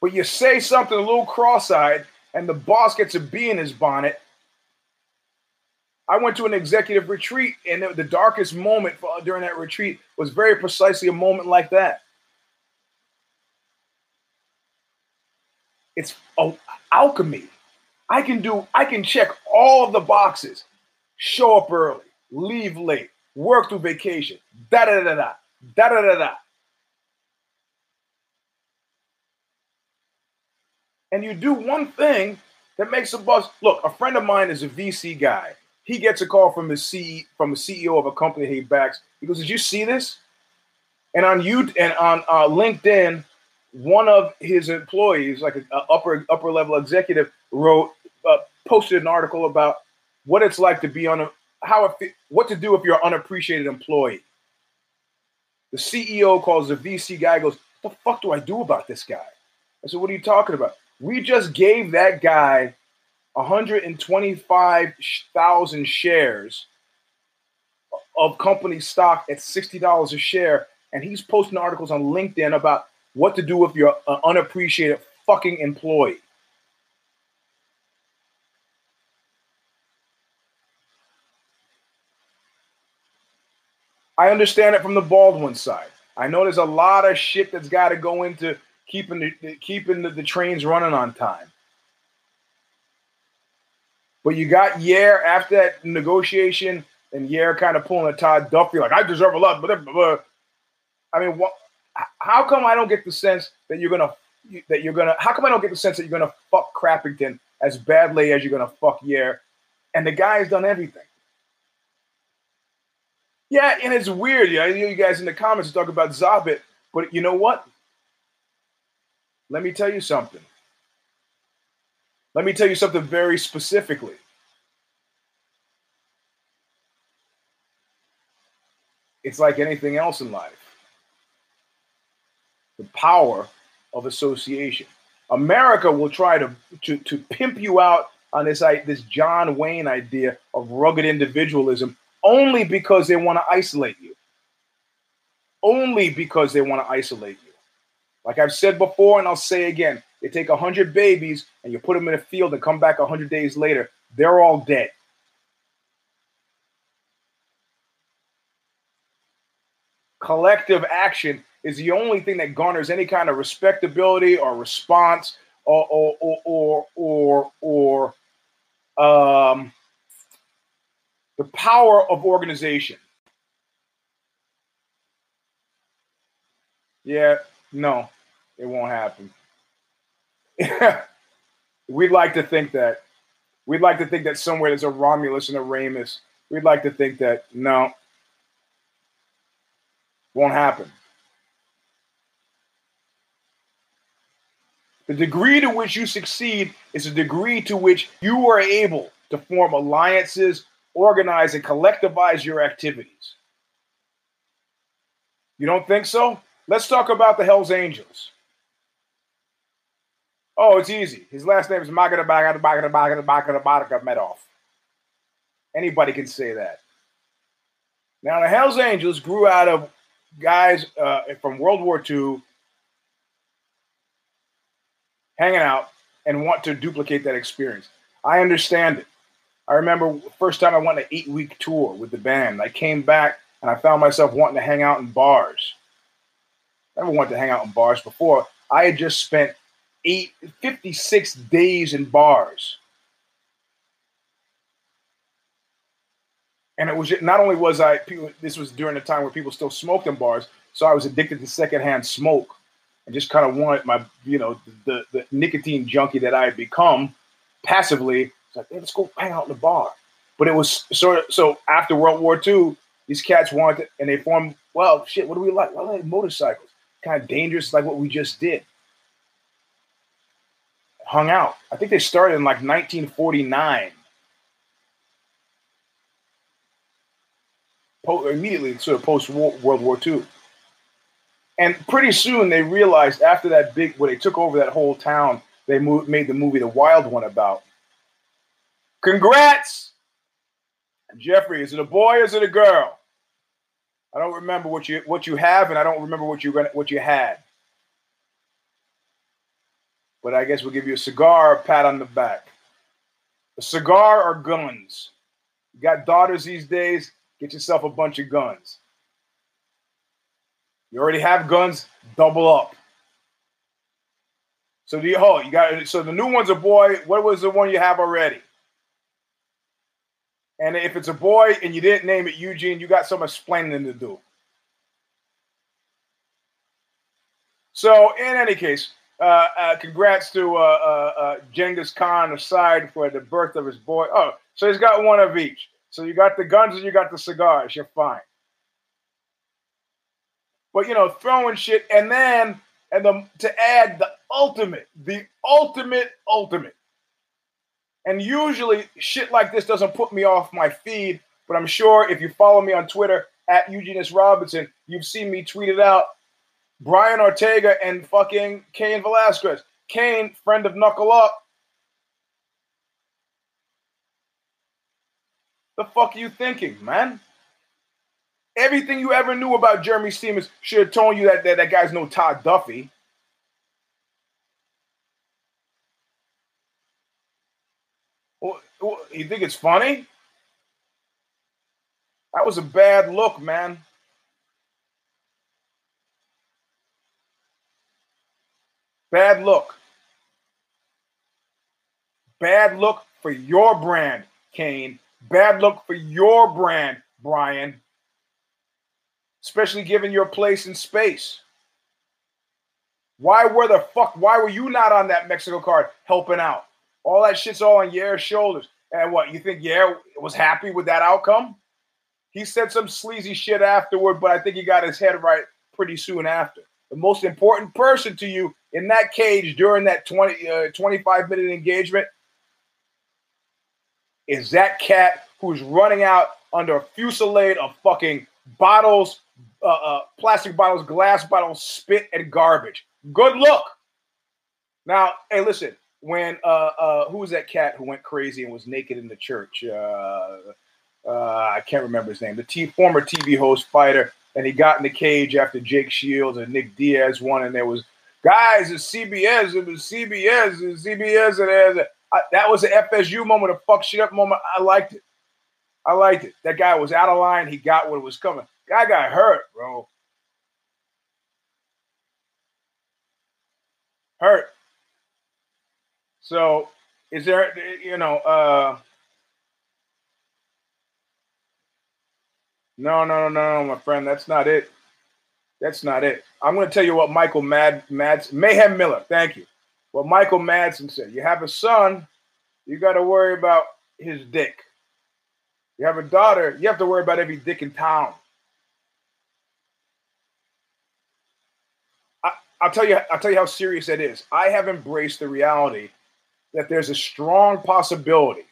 S1: But you say something a little cross eyed, and the boss gets a bee in his bonnet, I went to an executive retreat, and the darkest moment during that retreat was very precisely a moment like that. It's oh, alchemy. I can do. I can check all of the boxes. Show up early, leave late, work through vacation. Da da da da da da da da. And you do one thing that makes a buzz. Look, a friend of mine is a VC guy he gets a call from the C from the CEO of a company he backs. He goes, "Did you see this?" And on you and on uh, LinkedIn, one of his employees, like an upper upper level executive, wrote uh, posted an article about what it's like to be on a how it, what to do if you're an unappreciated employee. The CEO calls the VC guy, goes, "What the fuck do I do about this guy?" I said, "What are you talking about?" We just gave that guy 125,000 shares of company stock at $60 a share. And he's posting articles on LinkedIn about what to do if you're an unappreciated fucking employee. I understand it from the Baldwin side. I know there's a lot of shit that's got to go into keeping the, keeping the, the trains running on time. But you got Yair after that negotiation, and Yair kind of pulling a Todd Duffy, like I deserve a lot. But, I mean, what? How come I don't get the sense that you're gonna that you're gonna? How come I don't get the sense that you're gonna fuck Crappington as badly as you're gonna fuck Yair? And the guy has done everything. Yeah, and it's weird. Yeah, I know you guys in the comments talk about Zabit, but you know what? Let me tell you something. Let me tell you something very specifically. It's like anything else in life the power of association. America will try to, to, to pimp you out on this this John Wayne idea of rugged individualism only because they want to isolate you. Only because they want to isolate you. Like I've said before, and I'll say again, they take 100 babies and you put them in a field and come back 100 days later, they're all dead. Collective action is the only thing that garners any kind of respectability or response or or or or or, or um, the power of organization. Yeah, no, it won't happen. We'd like to think that. We'd like to think that somewhere there's a Romulus and a Remus. We'd like to think that no, won't happen. The degree to which you succeed is the degree to which you are able to form alliances, organize, and collectivize your activities. You don't think so? Let's talk about the Hells Angels. Oh, it's easy. His last name is Medoff. Anybody can say that. Now, the Hells Angels grew out of guys uh, from World War II hanging out and want to duplicate that experience. I understand it. I remember first time I went on an eight week tour with the band. I came back and I found myself wanting to hang out in bars. I never wanted to hang out in bars before. I had just spent eight, 56 days in bars. And it was not only was I, people, this was during the time where people still smoked in bars, so I was addicted to secondhand smoke and just kind of wanted my, you know, the, the nicotine junkie that I had become passively. Like, hey, let's go hang out in the bar. But it was sort of so after World War II, these cats wanted, and they formed. Well, shit, what do we like? Well, like motorcycles, kind of dangerous, like what we just did. Hung out. I think they started in like 1949. Po- immediately, sort of post World War II. And pretty soon they realized after that big, when they took over that whole town, they moved, made the movie The Wild One about. Congrats! Jeffrey, is it a boy or is it a girl? I don't remember what you what you have, and I don't remember what you what you had. But I guess we'll give you a cigar, a pat on the back. A cigar or guns? You got daughters these days? Get yourself a bunch of guns. You already have guns, double up. So the oh, you got so the new one's a boy. What was the one you have already? And if it's a boy and you didn't name it Eugene, you got some explaining to do. So in any case, uh, uh, congrats to uh, uh, uh, Genghis Khan aside for the birth of his boy. Oh, so he's got one of each. So you got the guns and you got the cigars. You're fine. But you know, throwing shit, and then and the to add the ultimate, the ultimate, ultimate. And usually shit like this doesn't put me off my feed, but I'm sure if you follow me on Twitter at Eugenius Robinson, you've seen me tweet it out. Brian Ortega and fucking Cain Velasquez. Cain, friend of Knuckle Up. The fuck are you thinking, man? Everything you ever knew about Jeremy Stephens should have told you that, that that guy's no Todd Duffy. Well, well, you think it's funny? That was a bad look, man. Bad look. Bad look for your brand, Cain. Bad look for your brand, Brian. Especially given your place in space. Why were the fuck? Why were you not on that Mexico card helping out? All that shit's all on Yair's shoulders. And what you think Yair, was happy with that outcome? He said some sleazy shit afterward, but I think he got his head right pretty soon after. The most important person to you in that cage during that 20, uh, 25 minute engagement is that cat who's running out under a fusillade of fucking bottles, uh, uh, plastic bottles, glass bottles, spit, and garbage. Good look. Now, hey, listen, when uh uh who was that cat who went crazy and was naked in the church? Uh, uh I can't remember his name. The t- former TV host fighter, and he got in the cage after Jake Shields and Nick Diaz won, and there was guys, it's CBS, it was CBS, it was CBS, and there's I, that was an FSU moment, a fuck shit up moment. I liked it. I liked it. That guy was out of line. He got what was coming. Guy got hurt, bro. Hurt. So, is there, you know, uh, no, no, no, no, my friend, that's not it. That's not it. I'm going to tell you what Michael Mad Mads Mayhem Miller. Thank you. What Michael Madsen said. You have a son, you got to worry about his dick. You have a daughter, you have to worry about every dick in town. I, I'll tell you. I'll tell you how serious that is. I have embraced the reality that there's a strong possibility,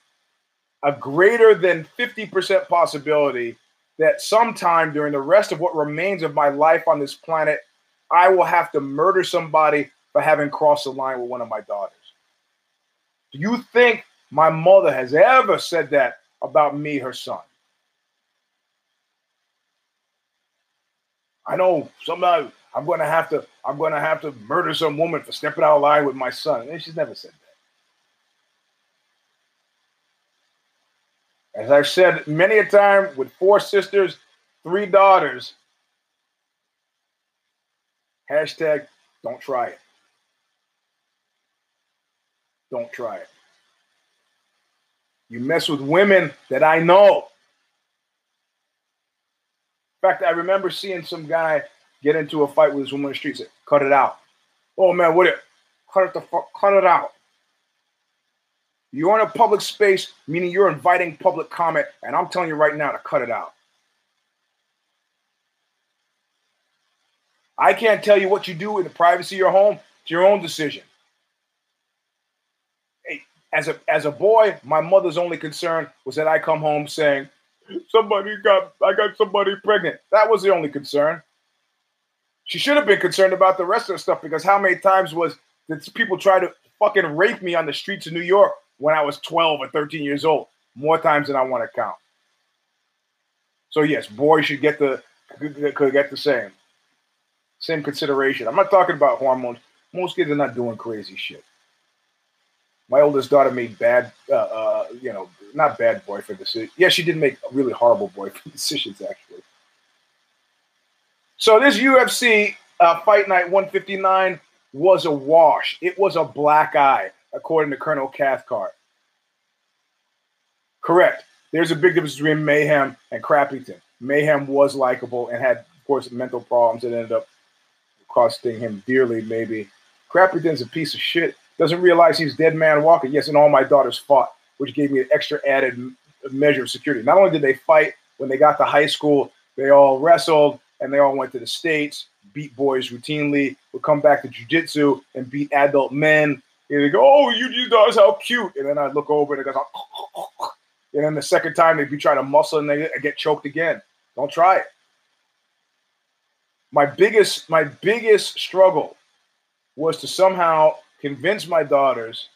S1: a greater than 50% possibility that sometime during the rest of what remains of my life on this planet, I will have to murder somebody for having crossed the line with one of my daughters. Do you think my mother has ever said that about me, her son? I know somebody I'm gonna have to I'm gonna have to murder some woman for stepping out of line with my son. And she's never said that. As I've said many a time with four sisters, three daughters, hashtag don't try it. Don't try it. You mess with women that I know. In fact, I remember seeing some guy get into a fight with this woman on the street. Said, "Cut it out." Oh man, what it? Cut it the fuck. Cut it out. You're in a public space, meaning you're inviting public comment, and I'm telling you right now to cut it out. I can't tell you what you do in the privacy of your home. It's your own decision as a as a boy, my mother's only concern was that I come home saying, "Somebody got I got somebody pregnant." That was the only concern. She should have been concerned about the rest of the stuff because how many times was did people try to fucking rape me on the streets of New York when I was 12 or 13 years old? More times than I want to count. So yes, boys should get the could get the same same consideration. I'm not talking about hormones. Most kids are not doing crazy shit. My oldest daughter made bad, uh, uh, you know, not bad boyfriend decisions. Yeah, she did make really horrible boyfriend decisions, actually. So this UFC uh, Fight Night 159 was a wash. It was a black eye, according to Colonel Cathcart. Correct. There's a big difference between Mayhem and Crappington. Mayhem was likable and had, of course, mental problems that ended up costing him dearly, maybe. Crappington's a piece of shit doesn't realize he's dead man walking. Yes, and all my daughters fought, which gave me an extra added measure of security. Not only did they fight when they got to high school, they all wrestled and they all went to the states, beat boys routinely, would come back to jujitsu and beat adult men. And they go, "Oh, you, you guys, how cute!" And then I look over and it goes, oh. and then the second time they'd be trying to muscle and they get choked again. Don't try it. My biggest, my biggest struggle was to somehow convince my daughters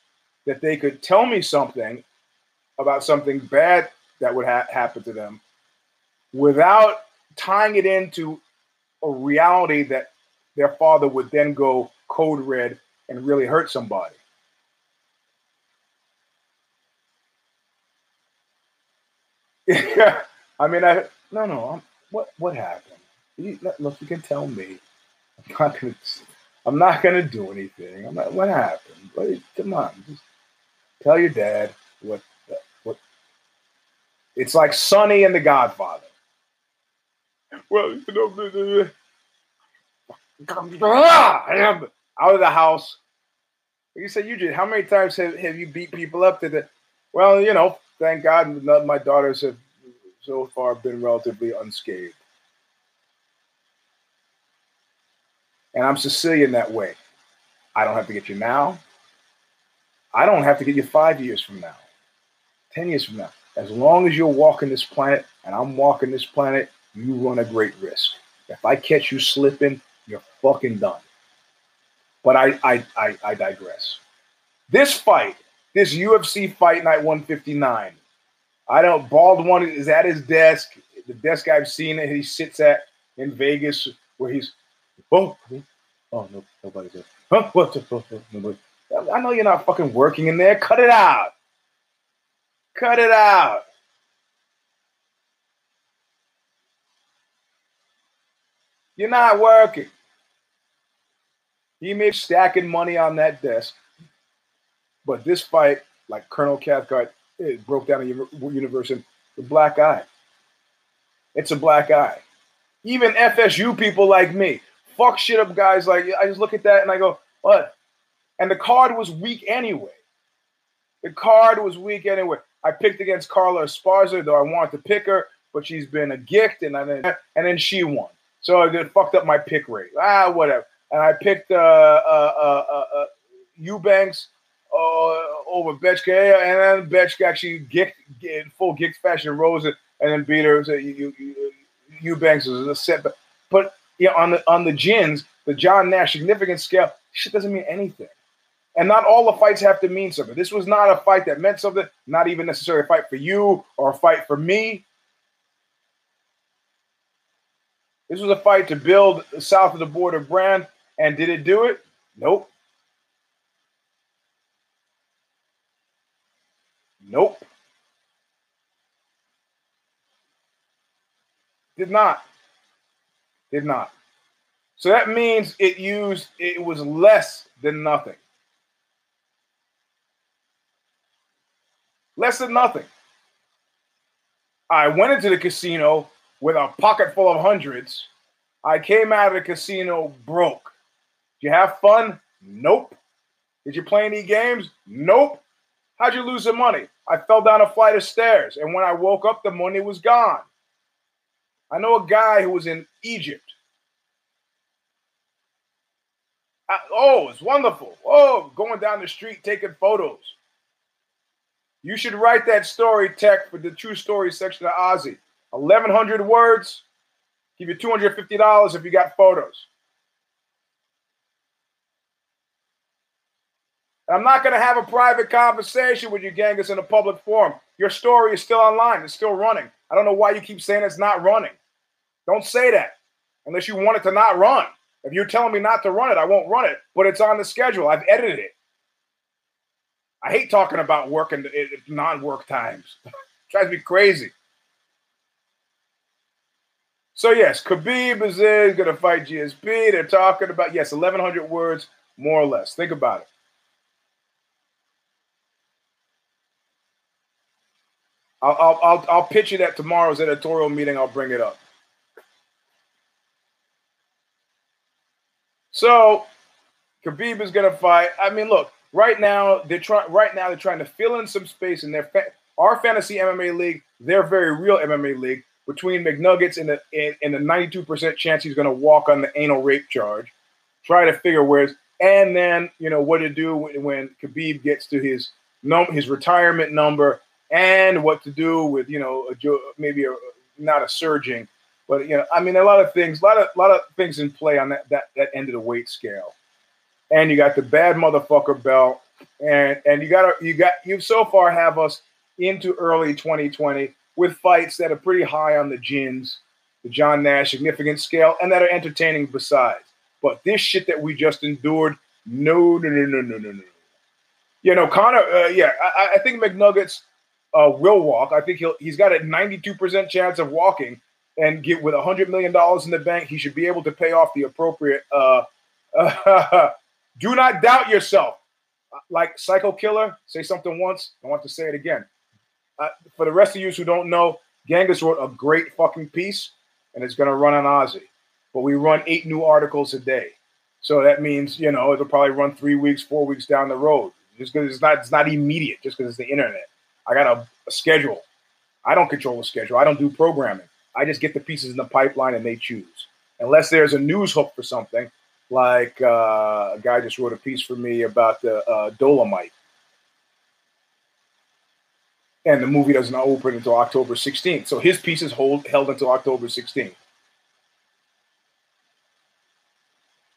S1: that they could tell me something about something bad that would ha- happen to them without tying it into a reality that their father would then go code red and really hurt somebody. Yeah, I mean, I no, no. I'm, what what happened? You, look, you can tell me. I'm not gonna. I'm not gonna do anything. I'm not, what happened? What, come on, just tell your dad what uh, what. It's like Sonny and The Godfather. Well, you know, out of the house. You said, Eugene, how many times have, have you beat people up to the? Well, you know, thank God, none of my daughters have so far been relatively unscathed. And I'm Sicilian that way. I don't have to get you now. I don't have to get you five years from now, 10 years from now. As long as you're walking this planet and I'm walking this planet, you run a great risk. If I catch you slipping, you're fucking done. But I, I, I, I digress. This fight, this UFC Fight Night 159. I don't. Bald one is at his desk. The desk I've seen it. He sits at in Vegas, where he's. Oh, oh no, nobody's there. Huh? What? the- nobody. I know you're not fucking working in there. Cut it out. Cut it out. You're not working. He made stacking money on that desk. But this fight, like Colonel Cathcart, it broke down the universe in the black eye. It's a black eye. Even FSU people like me, fuck shit up guys like I just look at that and I go, what? And the card was weak anyway. The card was weak anyway. I picked against Carla Esparza, though I wanted to pick her, but she's been a gift, and then and then she won. So I it fucked up my pick rate. Ah, whatever. And I picked uh, uh, uh, uh, uh, Eubanks Uh, over Betchka, and then Betchka actually gicked, in full gick fashion rose and then beat her. So you, you, Eubanks was a setback. But yeah, on the on the gins, the John Nash significant scale, shit doesn't mean anything. And not all the fights have to mean something. This was not a fight that meant something, not even necessarily a fight for you or a fight for me. This was a fight to build south of the border brand. And did it do it? Nope. Nope. Did not. Did not. So that means it used, it was less than nothing. Less than nothing. I went into the casino with a pocket full of hundreds. I came out of the casino broke. Did you have fun? Nope. Did you play any games? Nope. How'd you lose the money? I fell down a flight of stairs, and when I woke up, the money was gone. I know a guy who was in Egypt. I- oh, it's wonderful. Oh, going down the street taking photos. You should write that story, Tech, for the true story section of OZY. 1,100 words. Give you $250 if you got photos. And I'm not going to have a private conversation with you, Genghis, in a public forum. Your story is still online. It's still running. I don't know why you keep saying it's not running. Don't say that unless you want it to not run. If you're telling me not to run it, I won't run it, but it's on the schedule. I've edited it. I hate talking about work and non-work times. drives me crazy. So yes, Khabib is going to fight GSP. They're talking about yes, 1,100 words more or less. Think about it. I'll, I'll, I'll, pitch it at tomorrow's editorial meeting. I'll bring it up. So, Khabib is going to fight. I mean, look, right now they're trying. Right now they're trying to fill in some space in their fa- our fantasy MMA league. Their very real MMA league between McNuggets and the and, the ninety two percent chance he's going to walk on the anal rape charge. Try to figure where's and then you know what to do when, when Khabib gets to his num his retirement number and what to do with you know a, maybe a, not a surging, but you know I mean a lot of things, a lot of a lot of things in play on that that that end of the weight scale and you got the bad motherfucker belt, and and you got you got you so far have us into early 2020 with fights that are pretty high on the gins, the John Nash significant scale, and that are entertaining besides. But this shit that we just endured, no, no, no, no, no, no, no. You know, Conor, uh, yeah, I, I think McNuggets uh, will walk. I think he'll he's got a 92% chance of walking, and get with 100 million dollars in the bank, he should be able to pay off the appropriate. Uh, do not doubt yourself. Like Psycho Killer, say something once. I want to say it again. Uh, for the rest of you who don't know, Genghis wrote a great fucking piece, and it's going to run on OZY. But we run eight new articles a day, so that means you know it'll probably run three weeks, four weeks down the road. Just because it's not, it's not immediate. Just because it's the internet. I got a, a schedule. I don't control the schedule. I don't do programming. I just get the pieces in the pipeline, and they choose. Unless there's a news hook for something, like uh, a guy just wrote a piece for me about the uh, Dolemite, and the movie doesn't open until October 16th. So his piece is hold, held until October 16th.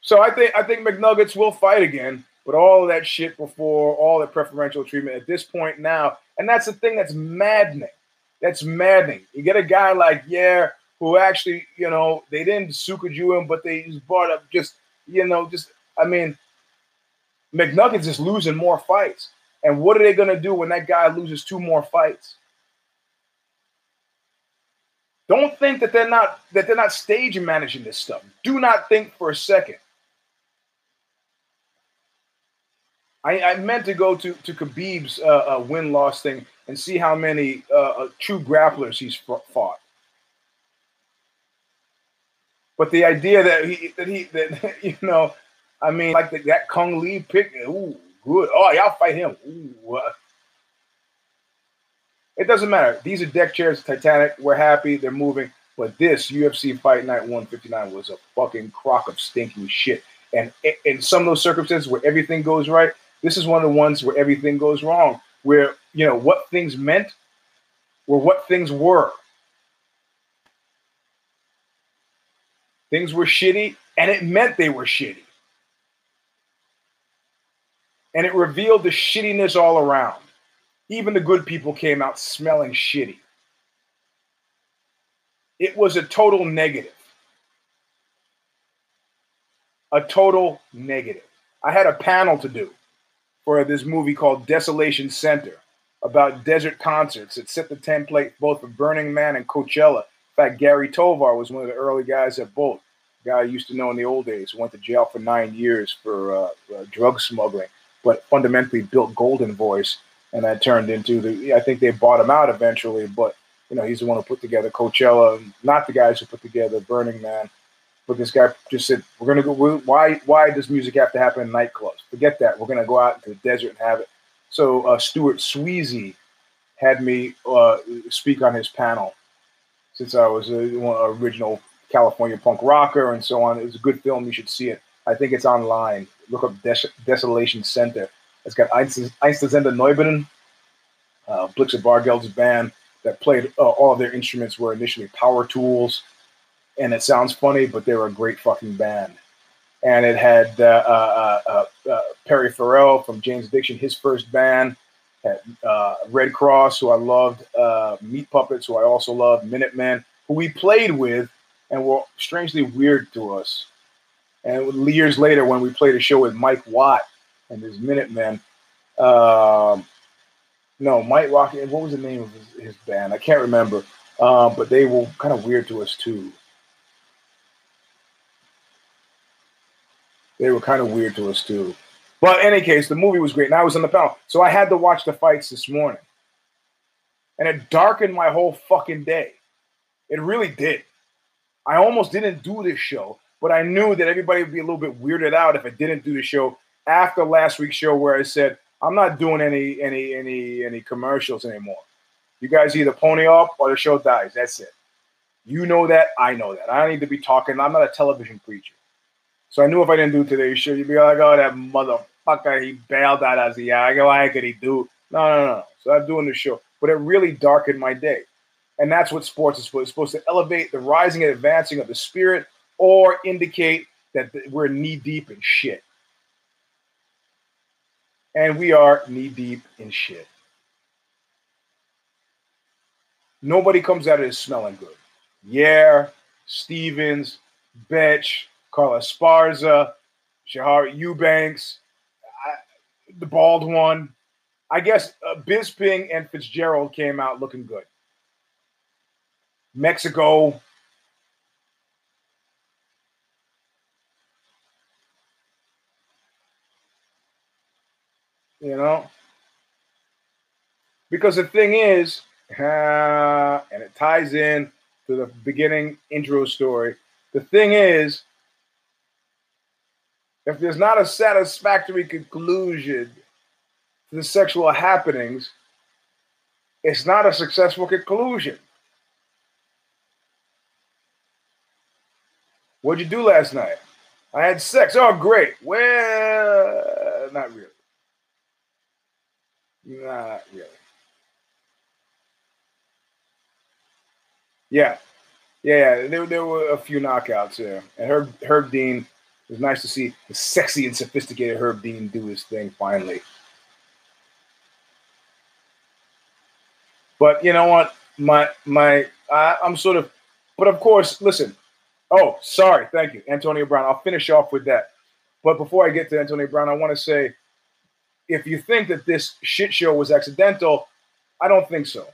S1: So I think I think McNuggets will fight again, but all of that shit before, all the preferential treatment at this point now, and that's the thing that's maddening. That's maddening. You get a guy like Yair, who actually, you know, they didn't Sukuju him, but they just brought up just, you know, just I mean, McNuggets is losing more fights. And what are they gonna do when that guy loses two more fights? Don't think that they're not that they're not stage managing this stuff. Do not think for a second. I, I meant to go to to Khabib's uh, uh, win loss thing and see how many uh, uh true grapplers he's fought. But the idea that he that he that you know, I mean, like the, that Kung Lee pick, ooh, good. Oh, y'all fight him. Ooh, uh. It doesn't matter. These are deck chairs, Titanic. We're happy. They're moving. But this UFC Fight Night 159 was a fucking crock of stinking shit. And in some of those circumstances where everything goes right, this is one of the ones where everything goes wrong. Where you know what things meant were what things were. Things were shitty, and it meant they were shitty. And it revealed the shittiness all around. Even the good people came out smelling shitty. It was a total negative. A total negative. I had a panel to do for this movie called Desolation Center about desert concerts that set the template both for Burning Man and Coachella. In fact, Gary Tovar was one of the early guys at both. guy I used to know in the old days, went to jail for nine years for uh, uh, drug smuggling, but fundamentally built Goldenvoice and that turned into the. I think they bought him out eventually, but you know he's the one who put together Coachella, not the guys who put together Burning Man. But this guy just said, "We're gonna go. Why? Why does music have to happen in nightclubs? Forget that. We're gonna go out into the desert and have it." So uh, Stuart Swezey had me uh, speak on his panel since I was a original California punk rocker and so on. It was a good film. You should see it. I think it's online. Look up Des- Desolation Center. It's got Einstürzende Neubauten, uh, Blixa Bargeld's band that played uh, all of their instruments were initially power tools. And it sounds funny, but they were a great fucking band. And it had uh, uh, uh, uh Perry Farrell from Jane's Addiction, his first band. Had Red Cross, who I loved, Meat Puppets, who I also loved, Minutemen, who we played with and were strangely weird to us. And years later, when we played a show with Mike Watt, and his Minutemen. Um, no, Mike Rock. What was the name of his, his band? I can't remember. Uh, but they were kind of weird to us too. They were kind of weird to us too. But in any case, the movie was great, and I was on the panel, so I had to watch the fights this morning, and it darkened my whole fucking day. It really did. I almost didn't do this show, but I knew that everybody would be a little bit weirded out if I didn't do the show after last week's show where I said I'm not doing any any any any commercials anymore. You guys either pony up or the show dies. That's it. You know that. I know that. I don't need to be talking. I'm not a television preacher. So I knew if I didn't do today's show, you'd be like, oh, that motherfucker, he bailed out as yeah. I go, why could he do? No, no, no. So I'm doing the show. But it really darkened my day. And that's what sports is supposed, it's supposed to elevate the rising and advancing of the spirit or indicate that we're knee deep in shit and we are knee deep in shit. Nobody comes out of this smelling good. Yeah, Stephens, Betch, Carla Esparza, Sijara Eubanks, I, the bald one. I guess uh, Bisping and Fitzgerald came out looking good. Mexico, you know? Because the thing is, uh, and it ties in to the beginning intro story. The thing is, if there's not a satisfactory conclusion to the sexual happenings, it's not a successful conclusion. What'd you do last night? I had sex. Oh, great. Well, not really. Not really. Yeah, yeah, yeah. There, there were a few knockouts there, and Herb, Herb Dean was nice to see the sexy and sophisticated Herb Dean do his thing finally. But you know what? My my I, I'm sort of but of course, listen. Oh, sorry, thank you, Antonio Brown. I'll finish off with that. But before I get to Antonio Brown, I want to say if you think that this shit show was accidental, I don't think so.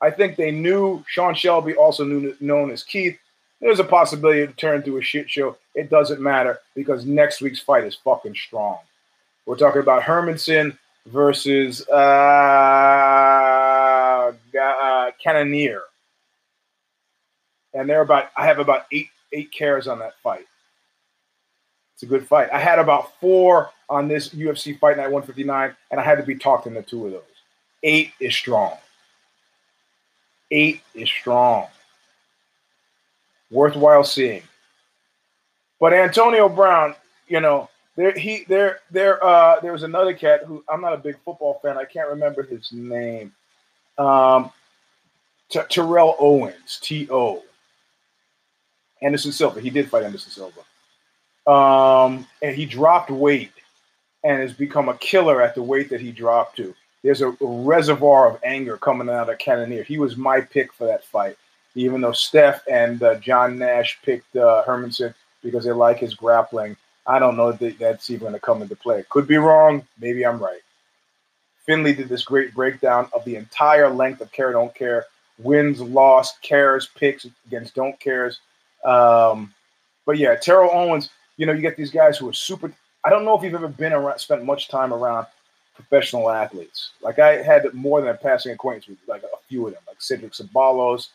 S1: I think they knew Sean Shelby, also knew, known as Keith. There's a possibility to turn into a shit show. It doesn't matter because next week's fight is fucking strong. We're talking about Hermansson versus uh, uh, Cannonier, and they're about. I have about eight eight cares on that fight. It's a good fight. I had about four on this UFC Fight Night 159, and I had to be talked into two of those. Eight is strong. Eight is strong. Worthwhile seeing. But Antonio Brown, you know, there he there there uh there was another cat who I'm not a big football fan. I can't remember his name. Um T- Terrell Owens, T O. Anderson Silva. He did fight Anderson Silva. Um, and he dropped weight and has become a killer at the weight that he dropped to. There's a, reservoir of anger coming out of Cannonier. He was my pick for that fight, even though Steph and uh, John Nash picked uh, Hermansson because they like his grappling. I don't know that that's even going to come into play. Could be wrong. Maybe I'm right. Finley did this great breakdown of the entire length of Care Don't Care wins, loss, cares, picks against don't cares. Um, but yeah, Terrell Owens, you know, you get these guys who are super. I don't know if you've ever been around, spent much time around professional athletes. Like I had more than a passing acquaintance with like a few of them, like Cedric Ceballos,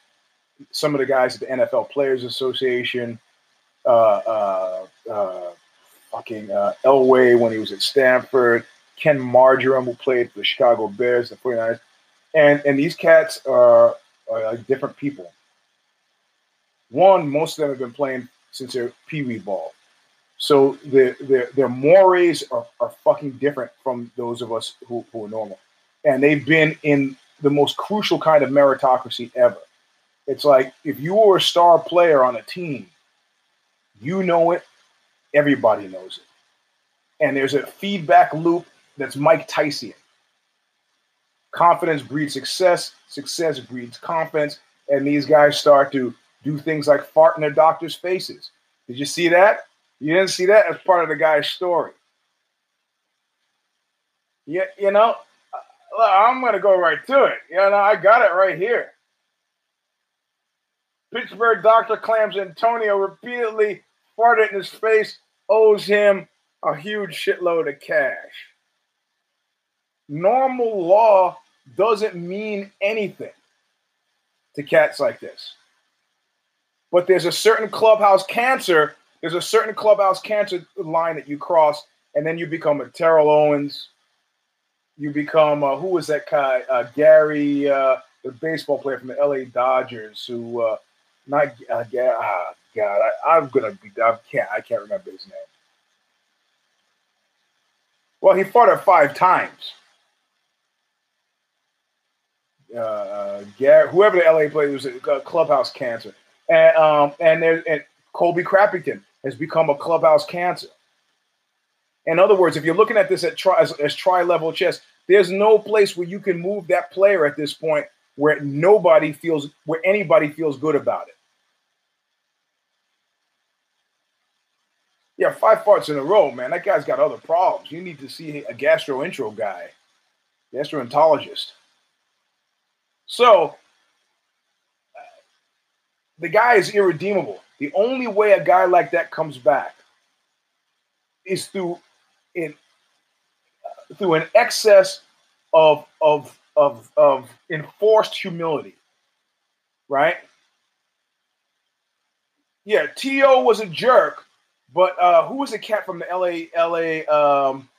S1: some of the guys at the NFL Players Association, uh, uh, uh, fucking uh, Elway when he was at Stanford, Ken Margerum who played for the Chicago Bears, the 49ers. And, and these cats are, are different people. One, most of them have been playing since their pee wee ball. So their their their mores are, are fucking different from those of us who, who are normal. And they've been in the most crucial kind of meritocracy ever. It's like if you were a star player on a team, you know it, everybody knows it. And there's a feedback loop that's Mike Tyson. Confidence breeds success, success breeds confidence, and these guys start to do things like fart in their doctors' faces. Did you see that? You didn't see that as part of the guy's story. Yeah, you know, uh, I'm going to go right to it. You know, I got it right here. Pittsburgh doctor claims Antonio repeatedly farted in his face, owes him a huge shitload of cash. Normal law doesn't mean anything to cats like this. But there's a certain clubhouse cancer there's a certain clubhouse cancer line that you cross, and then you become a Terrell Owens. You become uh, who was that guy? Uh, Gary, uh, the baseball player from the L.A. Dodgers, who uh, not uh, yeah, God, I, am gonna be. I can't. I can't remember his name. Well, he fought her five times. Uh, Gary, whoever the LA player was, a clubhouse cancer, and um, and there's and Colby Crappington has become a clubhouse cancer. In other words, if you're looking at this at tri, as, as tri-level chess, there's no place where you can move that player at this point where nobody feels where anybody feels good about it. Yeah, five farts in a row, man. That guy's got other problems. You need to see a gastrointro guy, gastroenterologist. So the guy is irredeemable. The only way a guy like that comes back is through in through an excess of of of of enforced humility, right? Yeah, To was a jerk, but uh, who was the cat from the LA LA? Um,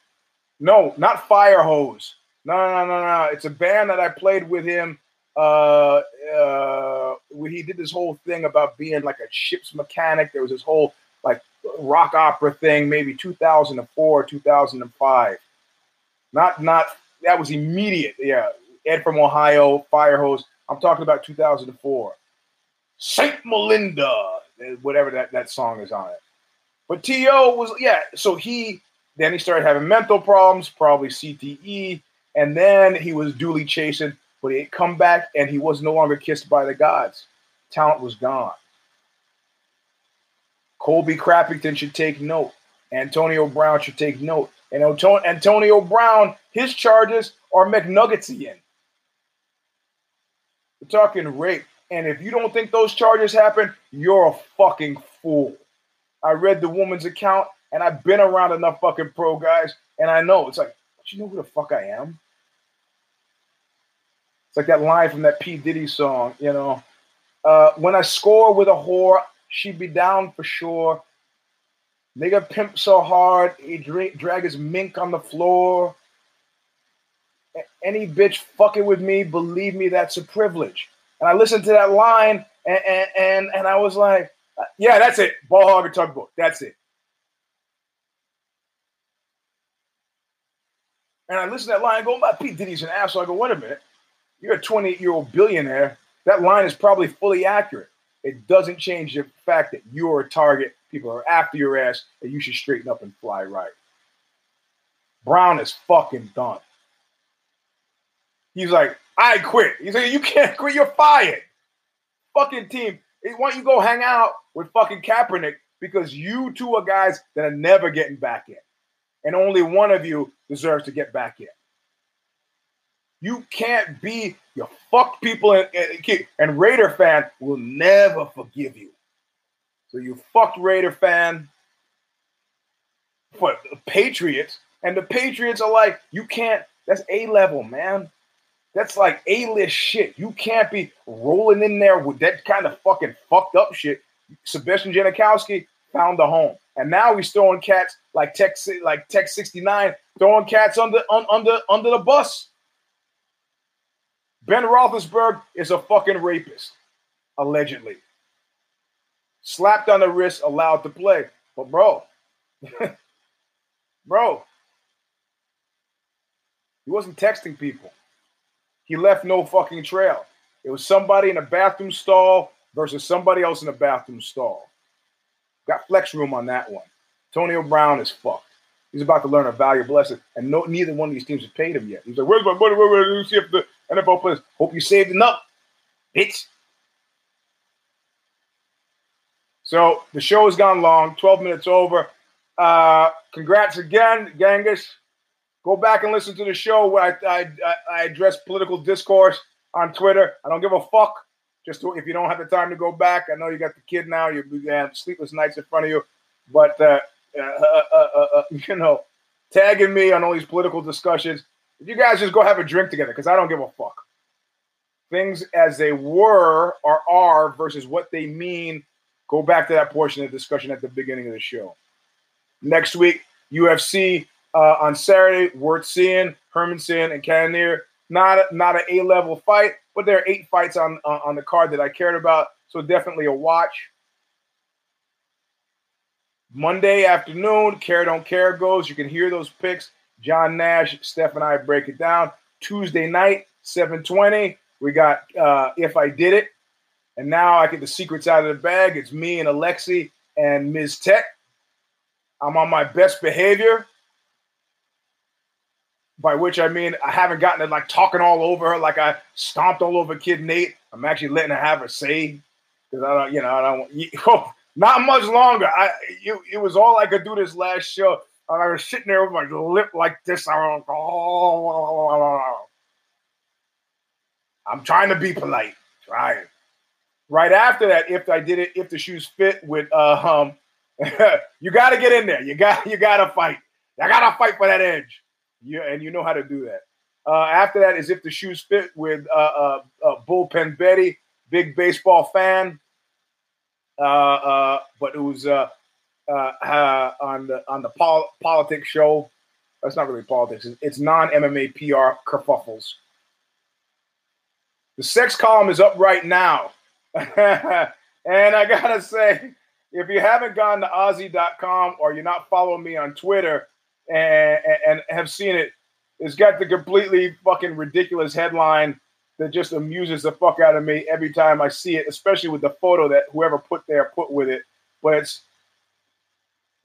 S1: no, not Fire Hose. No, no, no, no. It's a band that I played with him uh, uh, he did this whole thing about being like a ship's mechanic. There was this whole like rock opera thing, maybe 2004, 2005. Not, not that was immediate. Yeah, Ed from Ohio, Fire Hose. I'm talking about 2004. Saint Melinda, whatever that, that song is on it. But To was yeah. So he then he started having mental problems, probably CTE, and then he was duly chastened. But he come back and he was no longer kissed by the gods. Talent was gone. Colby Crappington should take note. Antonio Brown should take note. And Antonio Brown, his charges are McNuggetsian. We're talking rape. And if you don't think those charges happen, you're a fucking fool. I read the woman's account and I've been around enough fucking pro guys and I know it's like, do you know who the fuck I am? It's like that line from that P. Diddy song, you know. Uh, when I score with a whore, she'd be down for sure. Nigga pimp so hard, he drink, drag his mink on the floor. Any bitch fucking with me, believe me, that's a privilege. And I listened to that line and, and, and, and I was like, yeah, that's it. Ball hog and tugboat. That's it. And I listen to that line go, my P. Diddy's an asshole. I go, wait a minute. You're a 28 year old billionaire. That line is probably fully accurate. It doesn't change the fact that you're a target. People are after your ass, and you should straighten up and fly right. Brown is fucking done. He's like, I quit. He's like, you can't quit. You're fired. Fucking team. Why don't you go hang out with fucking Kaepernick because you two are guys that are never getting back in. And only one of you deserves to get back in. You can't be you fuck people and, and, and Raider fan will never forgive you. So you fucked Raider fan for the Patriots, and the Patriots are like, you can't. That's a level, man. That's like A list shit. You can't be rolling in there with that kind of fucking fucked up shit. Sebastian Janikowski found a home, and now he's throwing cats like Tech like Tech sixty nine, throwing cats under un, under under the bus. Ben Roethlisberger is a fucking rapist, allegedly. Slapped on the wrist, allowed to play. But bro, bro, he wasn't texting people. He left no fucking trail. It was somebody in a bathroom stall versus somebody else in a bathroom stall. Got flex room on that one. Antonio Brown is fucked. He's about to learn a valuable lesson, and no, neither one of these teams have paid him yet. He's like, "Where's my money? Where, where, where, see if the NFL players hope you saved enough, bitch." So the show has gone long, 12 minutes over. Uh, congrats again, Genghis. Go back and listen to the show where I, I, I address political discourse on Twitter. I don't give a fuck. Just to, if you don't have the time to go back, I know you got the kid now. You, have sleepless nights in front of you, but uh, uh, uh, uh, uh you know, tagging me on all these political discussions. You guys just go have a drink together because I don't give a fuck. Things as they were or are versus what they mean. Go back to that portion of the discussion at the beginning of the show. Next week, UFC uh, on Saturday, worth seeing. Hermansson and Cannonier. Not not an A level fight, but there are eight fights on uh, on the card that I cared about, so definitely a watch. Monday afternoon, care don't care goes. You can hear those picks. John Nash, Steph, and I break it down. Tuesday night, 720. We got uh, If I Did It. And now I get the secrets out of the bag. It's me and Alexi and Ms. Tech. I'm on my best behavior by which I mean I haven't gotten it like talking all over her like I stomped all over Kid Nate. I'm actually letting her have her say because I don't, you know, I don't. Oh, not much longer. I it, it was all I could do this last show. And I was sitting there with my lip like this. I'm trying to be polite. Trying. Right after that, if I did it, if the shoes fit with uh, um, you got to get in there. You got you got to fight. I got to fight for that edge. You and you know how to do that. Uh, after that is if the shoes fit with uh, uh, uh bullpen Betty, big baseball fan. Uh, uh, but it was on the on the pol- politics show. That's not really politics. It's non MMA PR kerfuffles. The sex column is up right now, and I gotta say, if you haven't gone to OZY.com or you're not following me on Twitter, and, and have seen it. It's got the completely fucking ridiculous headline that just amuses the fuck out of me every time I see it, especially with the photo that whoever put there put with it. But it's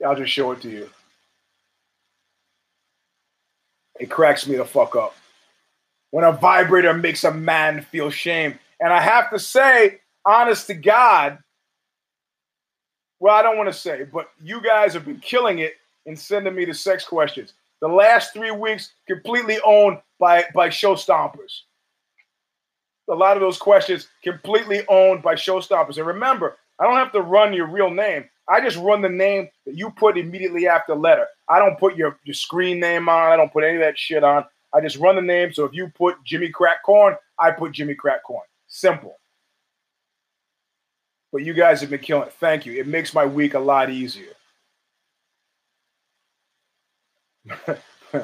S1: I'll just show it to you. It cracks me the fuck up. When a vibrator makes a man feel shame. And I have to say, honest to God, well, I don't want to say, but you guys have been killing it in sending me the sex questions. The last three weeks completely owned by, by show stompers. A lot of those questions completely owned by show stompers. And remember, I don't have to run your real name. I just run the name that you put immediately after letter. I don't put your, your screen name on. I don't put any of that shit on. I just run the name. So if you put Jimmy Crack Corn, I put Jimmy Crack Corn. Simple. But you guys have been killing it. Thank you. It makes my week a lot easier.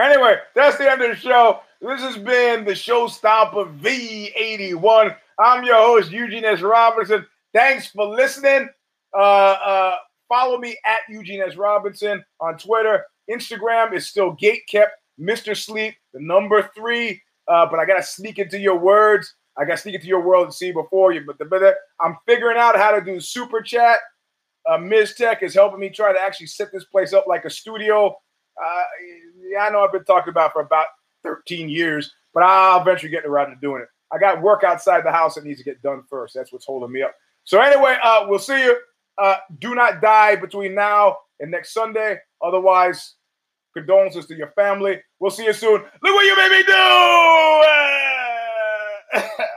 S1: anyway, that's the end of the show. This has been the Show Stomper V81. I'm your host, Eugene S. Robinson. Thanks for listening. Uh, uh, follow me at Eugene S. Robinson on Twitter. Instagram is still gate kept. Mr. Sleep, the number three. Uh, but I got to sneak into your words. I got to sneak into your world and see before you. But the, but I'm figuring out how to do super chat. Uh, Ms. Tech is helping me try to actually set this place up like a studio. Uh, yeah, I know I've been talking about for about 13 years, but I'll eventually get around to doing it. I got work outside the house that needs to get done first. That's what's holding me up. So anyway, uh, we'll see you. Uh, do not die between now and next Sunday. Otherwise, condolences to your family. We'll see you soon. Look what you made me do!